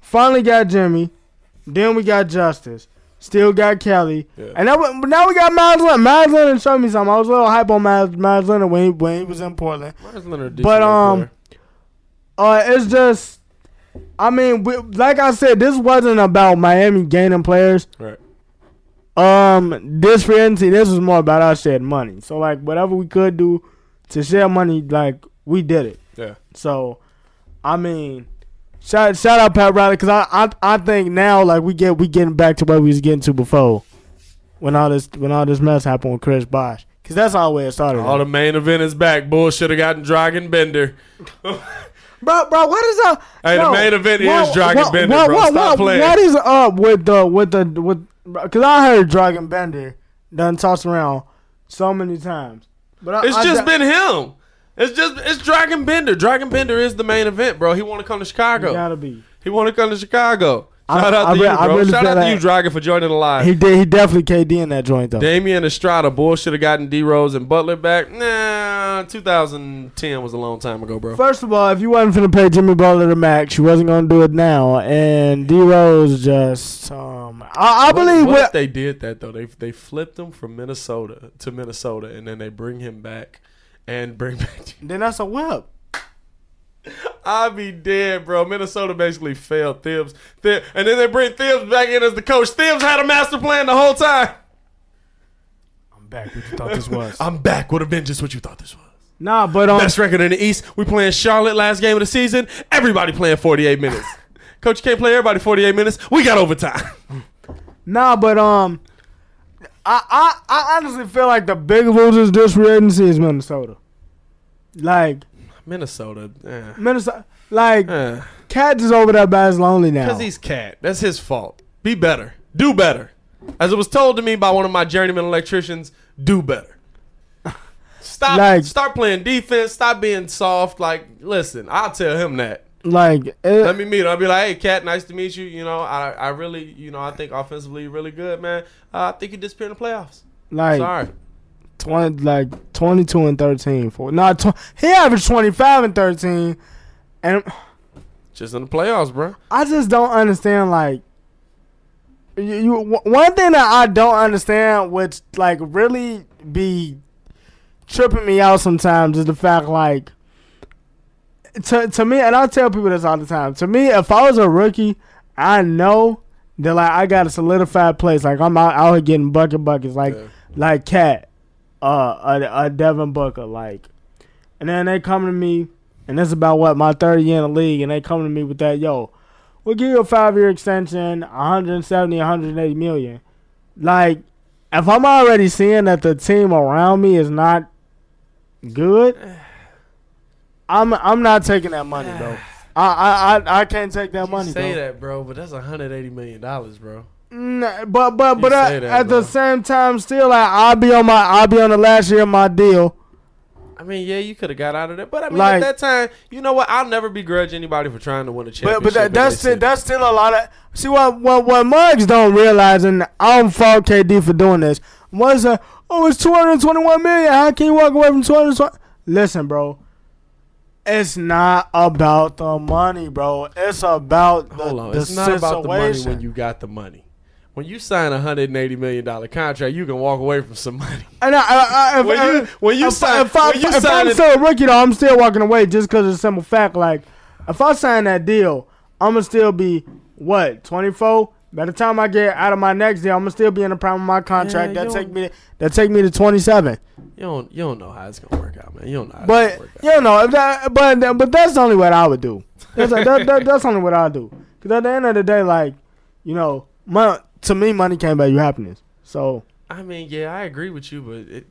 finally got Jimmy. Then we got Justise. Still got Kelly. Yeah. And now, we- now we got Meyers Leonard. Meyers Leonard showed me something. I was a little hype on Miles, Meyers Leonard when he, when he was in Portland. Where's Leonard? But, um. Uh, it's just, I mean, we, like I said, this wasn't about Miami gaining players. right. Um, this free agency, this was more about us sharing money. So like, whatever we could do to share money, like we did it. Yeah. So, I mean, shout shout out Pat Riley because I, I I think now like we get we getting back to where we was getting to before when all this when all this mess happened with Chris Bosh because that's all where it started. All the main event is back. Bull should have gotten Dragon Bender. Bro, bro, what is up? Hey, the main event is Dragon Bender, bro. Stop playing. What is up with the with the with? Because I heard Dragon Bender done tossed around so many times, but I, It's I just d- been him. It's just it's Dragon Bender. Dragon Bender is the main event, bro. He want to come to Chicago. gotta be. He want to come to Chicago. I- Shout out I to re- you, bro. really Shout out to you, Dragon, for joining the live. He did. He definitely KD in that joint though. Damian Estrada, Bull should have gotten D Rose and Butler back. Nah, 2010 was a long time ago, bro. First of all, if you wasn't finna pay Jimmy Butler the max, you wasn't gonna do it now. And D Rose just, um, I, I What- believe what they did that though? They they flipped him from Minnesota to Minnesota, and then they bring him back and bring back. then that's a whip. I'd be dead, bro. Minnesota basically failed Thibs, Thib- and then they bring Thibs back in as the coach. Thibs had a master plan the whole time. I'm back. What you thought this was? I'm back with a vengeance. What you thought this was? nah, but um, Best record in the East. We playing Charlotte last game of the season. Everybody playing 48 minutes. Coach can't play everybody 48 minutes. We got overtime. Nah, but um, I I, I honestly feel like the big losers this free agency is Minnesota. Like Minnesota, eh. Minnesota, like Eh. Cat is over there by his lonely now. Because he's cat. That's his fault. Be better. Do better. As it was told to me by one of my journeyman electricians, do better. Stop. Like- start playing defense. Stop being soft. Like, listen, I'll tell him that. Like it, Let me meet him. I'll be like, hey, cat, nice to meet you. You know, I, I really, you know, I think offensively you're really good, man. Uh, I think you disappear in the playoffs. like Sorry. twenty like twenty two and thirteen for not tw- he averaged twenty five and thirteen, and Just in the playoffs, bro. I just don't understand like. You, you one thing that I don't understand, which like really be tripping me out sometimes, is the fact like to to me, and I tell people this all the time. To me, if I was a rookie, I know that like I got a solidified place. Like I'm out, out here getting bucket buckets, like Yeah. like Cat, uh, a, a Devin Booker, like, and then they come to me, and this is about what my third year in the league, and they come to me with that, yo, we'll give you a five year extension, 170, 180 million. Like, if I'm already seeing that the team around me is not good, I'm I'm not taking that money, bro. I I I, I can't take that money, say bro. that, bro, but that's 180 million dollars, bro. Nah, but but but You uh, that, at bro. the same time, still, like, I'll be on my I'll be on the last year of my deal. I mean, yeah, you could have got out of there, but I mean, Like- at that time, you know what? I'll never begrudge anybody for trying to win a championship. But but that, that's still, that's still a lot of see what what what mugs don't realize, and I don't fault KD for doing this. Was uh, oh it's two hundred twenty one million. How can you walk away from two hundred twenty? Listen, bro. It's not about the money, bro. It's about the, Hold on. the it's not about the money when you got the money. When you sign a hundred and eighty million dollar contract, you can walk away from some money. And I, I, I, if, When you- when you if, sign- if, I, when you if sign I'm it- still a rookie, though, I'm still walking away just because of the simple fact. Like, if I sign that deal, I'm gonna still be what 24. By the time I get out of my next deal, I'm gonna still be in the prime of my contract. Yeah, that take don't- me that take me to 27. You don't you don't know how it's gonna work out, man. You don't know how it's But gonna work out. you know, that, but but that's only what I would do. That's that, that, that's only what I do. Because at the end of the day, like you know, mon- to me, money can't buy you happiness. So I mean, yeah, I agree with you, but it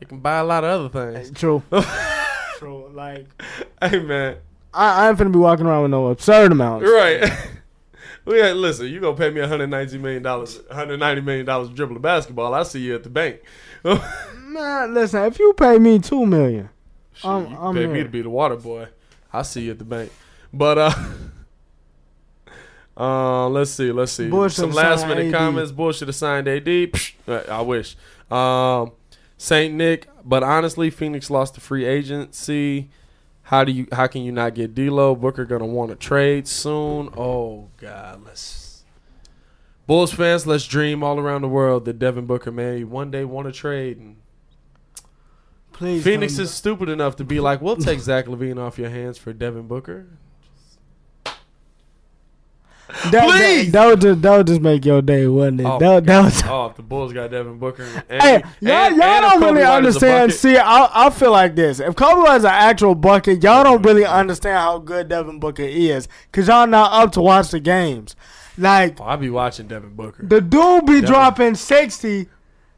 it can buy a lot of other things. true, true. Like hey man. I, I ain't finna be walking around with no absurd amounts. You're right. we had, listen, you gonna pay me 190 million dollars 190 million dollars to dribble a basketball, I see you at the bank. Man, listen, if you pay me two million, Shit, I'm- you I'm pay me to be the water boy. I see you at the bank. But uh uh, let's see, let's see. Bush Some last minute AD. comments. Have signed AD. Psh, I wish. Um, Saint Nick, but honestly, Phoenix lost the free agency. How do you? How can you not get D'Lo? Booker gonna want to trade soon. Oh God, let's. Bulls fans, let's dream all around the world that Devin Booker, may one day want to trade. And please. Phoenix don't- is stupid enough to be like, we'll take Zach LaVine off your hands for Devin Booker. that, Please! That, would just that would just make your day, wouldn't it? Oh, that, that was. Oh, if the Bulls got Devin Booker. And, Hey, and- y'all, and y'all if don't really White understand. See, I, I feel like this. If Coby was an actual bucket, y'all don't really understand how good Devin Booker is, cause y'all not up to watch the games. Like Oh, I be watching Devin Booker. the dude be dropping sixty,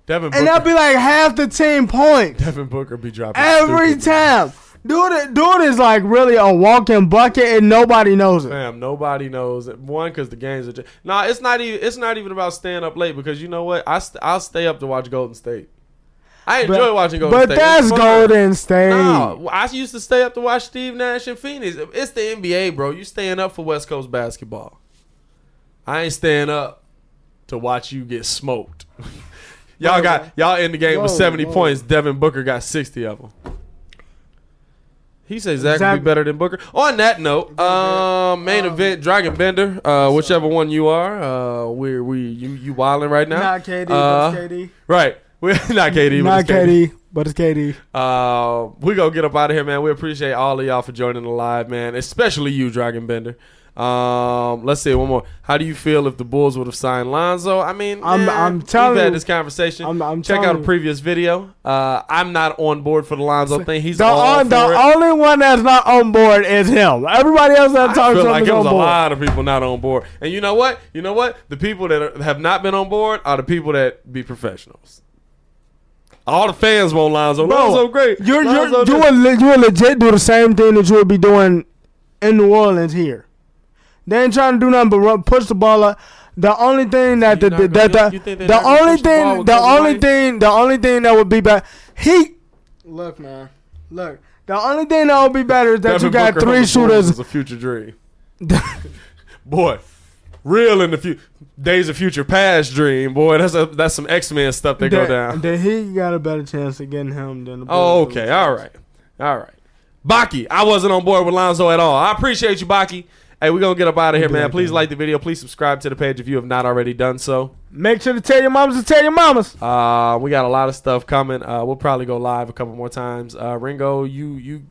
Devin Booker. and that'd be like half the team points Devin Booker be dropping every time. Dude, dude is like really a walking bucket, and nobody knows it. Fam, nobody knows it. One, because the games are. Just, nah, it's not even. It's not even about staying up late because you know what? I st- I'll stay up to watch Golden State. I enjoy But- watching Golden But State. But that's Golden State. No, I used to stay up to watch Steve Nash and Phoenix. It's the NBA, bro. You staying up for West Coast basketball. I ain't staying up to watch you get smoked. y'all got y'all in the game with seventy whoa. points. Devin Booker got sixty of them. He says Zach, Zach- will be better than Booker. On that note, um, main event Dragon Bender, uh, whichever one you are, uh, we we you you wilding right now. Not KD, Uh, but it's KD. Right, we're not KD, but Not it's KD. KD, but it's KD. Uh, we gonna get up out of here, man. We appreciate all of y'all for joining the live, man. Especially you, Dragon Bender. Um, let's see one more. How do you feel if the Bulls would have signed Lonzo? I mean, I'm- man, I'm telling we've had you- this conversation. I'm- I'm Check out a previous video. Uh, I'm not on board for the Lonzo thing. He's The, on, the it. only one that's not on board is him. Everybody else that I talks to him like is it on was a lot of people not on board. And you know what? You know what? The people that are, have not been on board are the people that be professionals. All the fans want Lonzo. Bro, Lonzo great. You're, you're, you, would, you would legit do the same thing that you would be doing in New Orleans here. They ain't trying to do nothing but run, push the ball up. The only thing that You the, the, gonna- that the, the only push the thing the only thing the only thing that would be better he look man look the only thing that would be better is that Devin you got Booker three the Bulls shooters is a future dream. boy, real in the few days of future past dream. Boy, that's a that's some X Men stuff that go down. Then he got a better chance of getting him than the Oh, okay, all right, all right. Baki, I wasn't on board with Lonzo at all. I appreciate you, Baki. Hey, we're gonna get up out of here, man. Please like the video. Please subscribe to the page if you have not already done so. Make sure to tell your mamas to tell your mamas. Uh, we got a lot of stuff coming. Uh, we'll probably go live a couple more times. Uh, Ringo, you you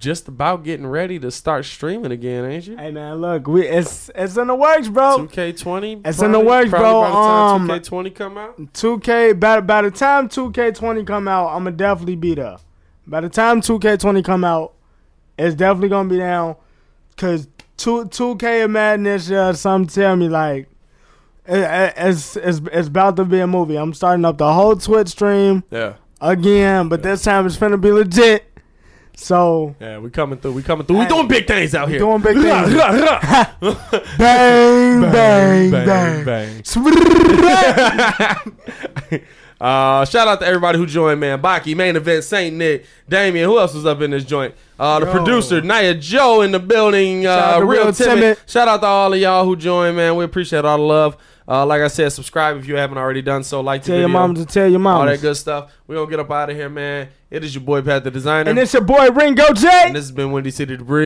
just about getting ready to start streaming again, ain't you? Hey man, look, we it's it's in the works, bro. 2K20. It's in the works, bro. By the time Um, 2K20 come out. 2K by by the time 2K20 come out, I'm gonna definitely be there. By the time 2K20 come out, it's definitely gonna be down. Cause two 2K of Madness, uh, some tell me like it, it- it's it's it's about to be a movie. I'm starting up the whole Twitch stream Yeah, again, but this time it's finna be legit. So yeah, we coming through. We coming through. We doing big things out here. doing big things. bang, bang bang bang. bang. Uh, shout out to everybody who joined, man. Baki, main event, Saint Nick, Damien. Who else was up in this joint? Uh, the Yo. producer, Naya Joe in the building. Uh, real Real timid. Timid. Shout out to all of y'all who joined, man. We appreciate all the love. Uh, like I said, subscribe if you haven't already done so. Like the Tell your mom to tell your mom all that good stuff. We gonna get up out of here, man. It is your boy Pat the Designer, And it's your boy Ringo J. and this has been Windy City Debris.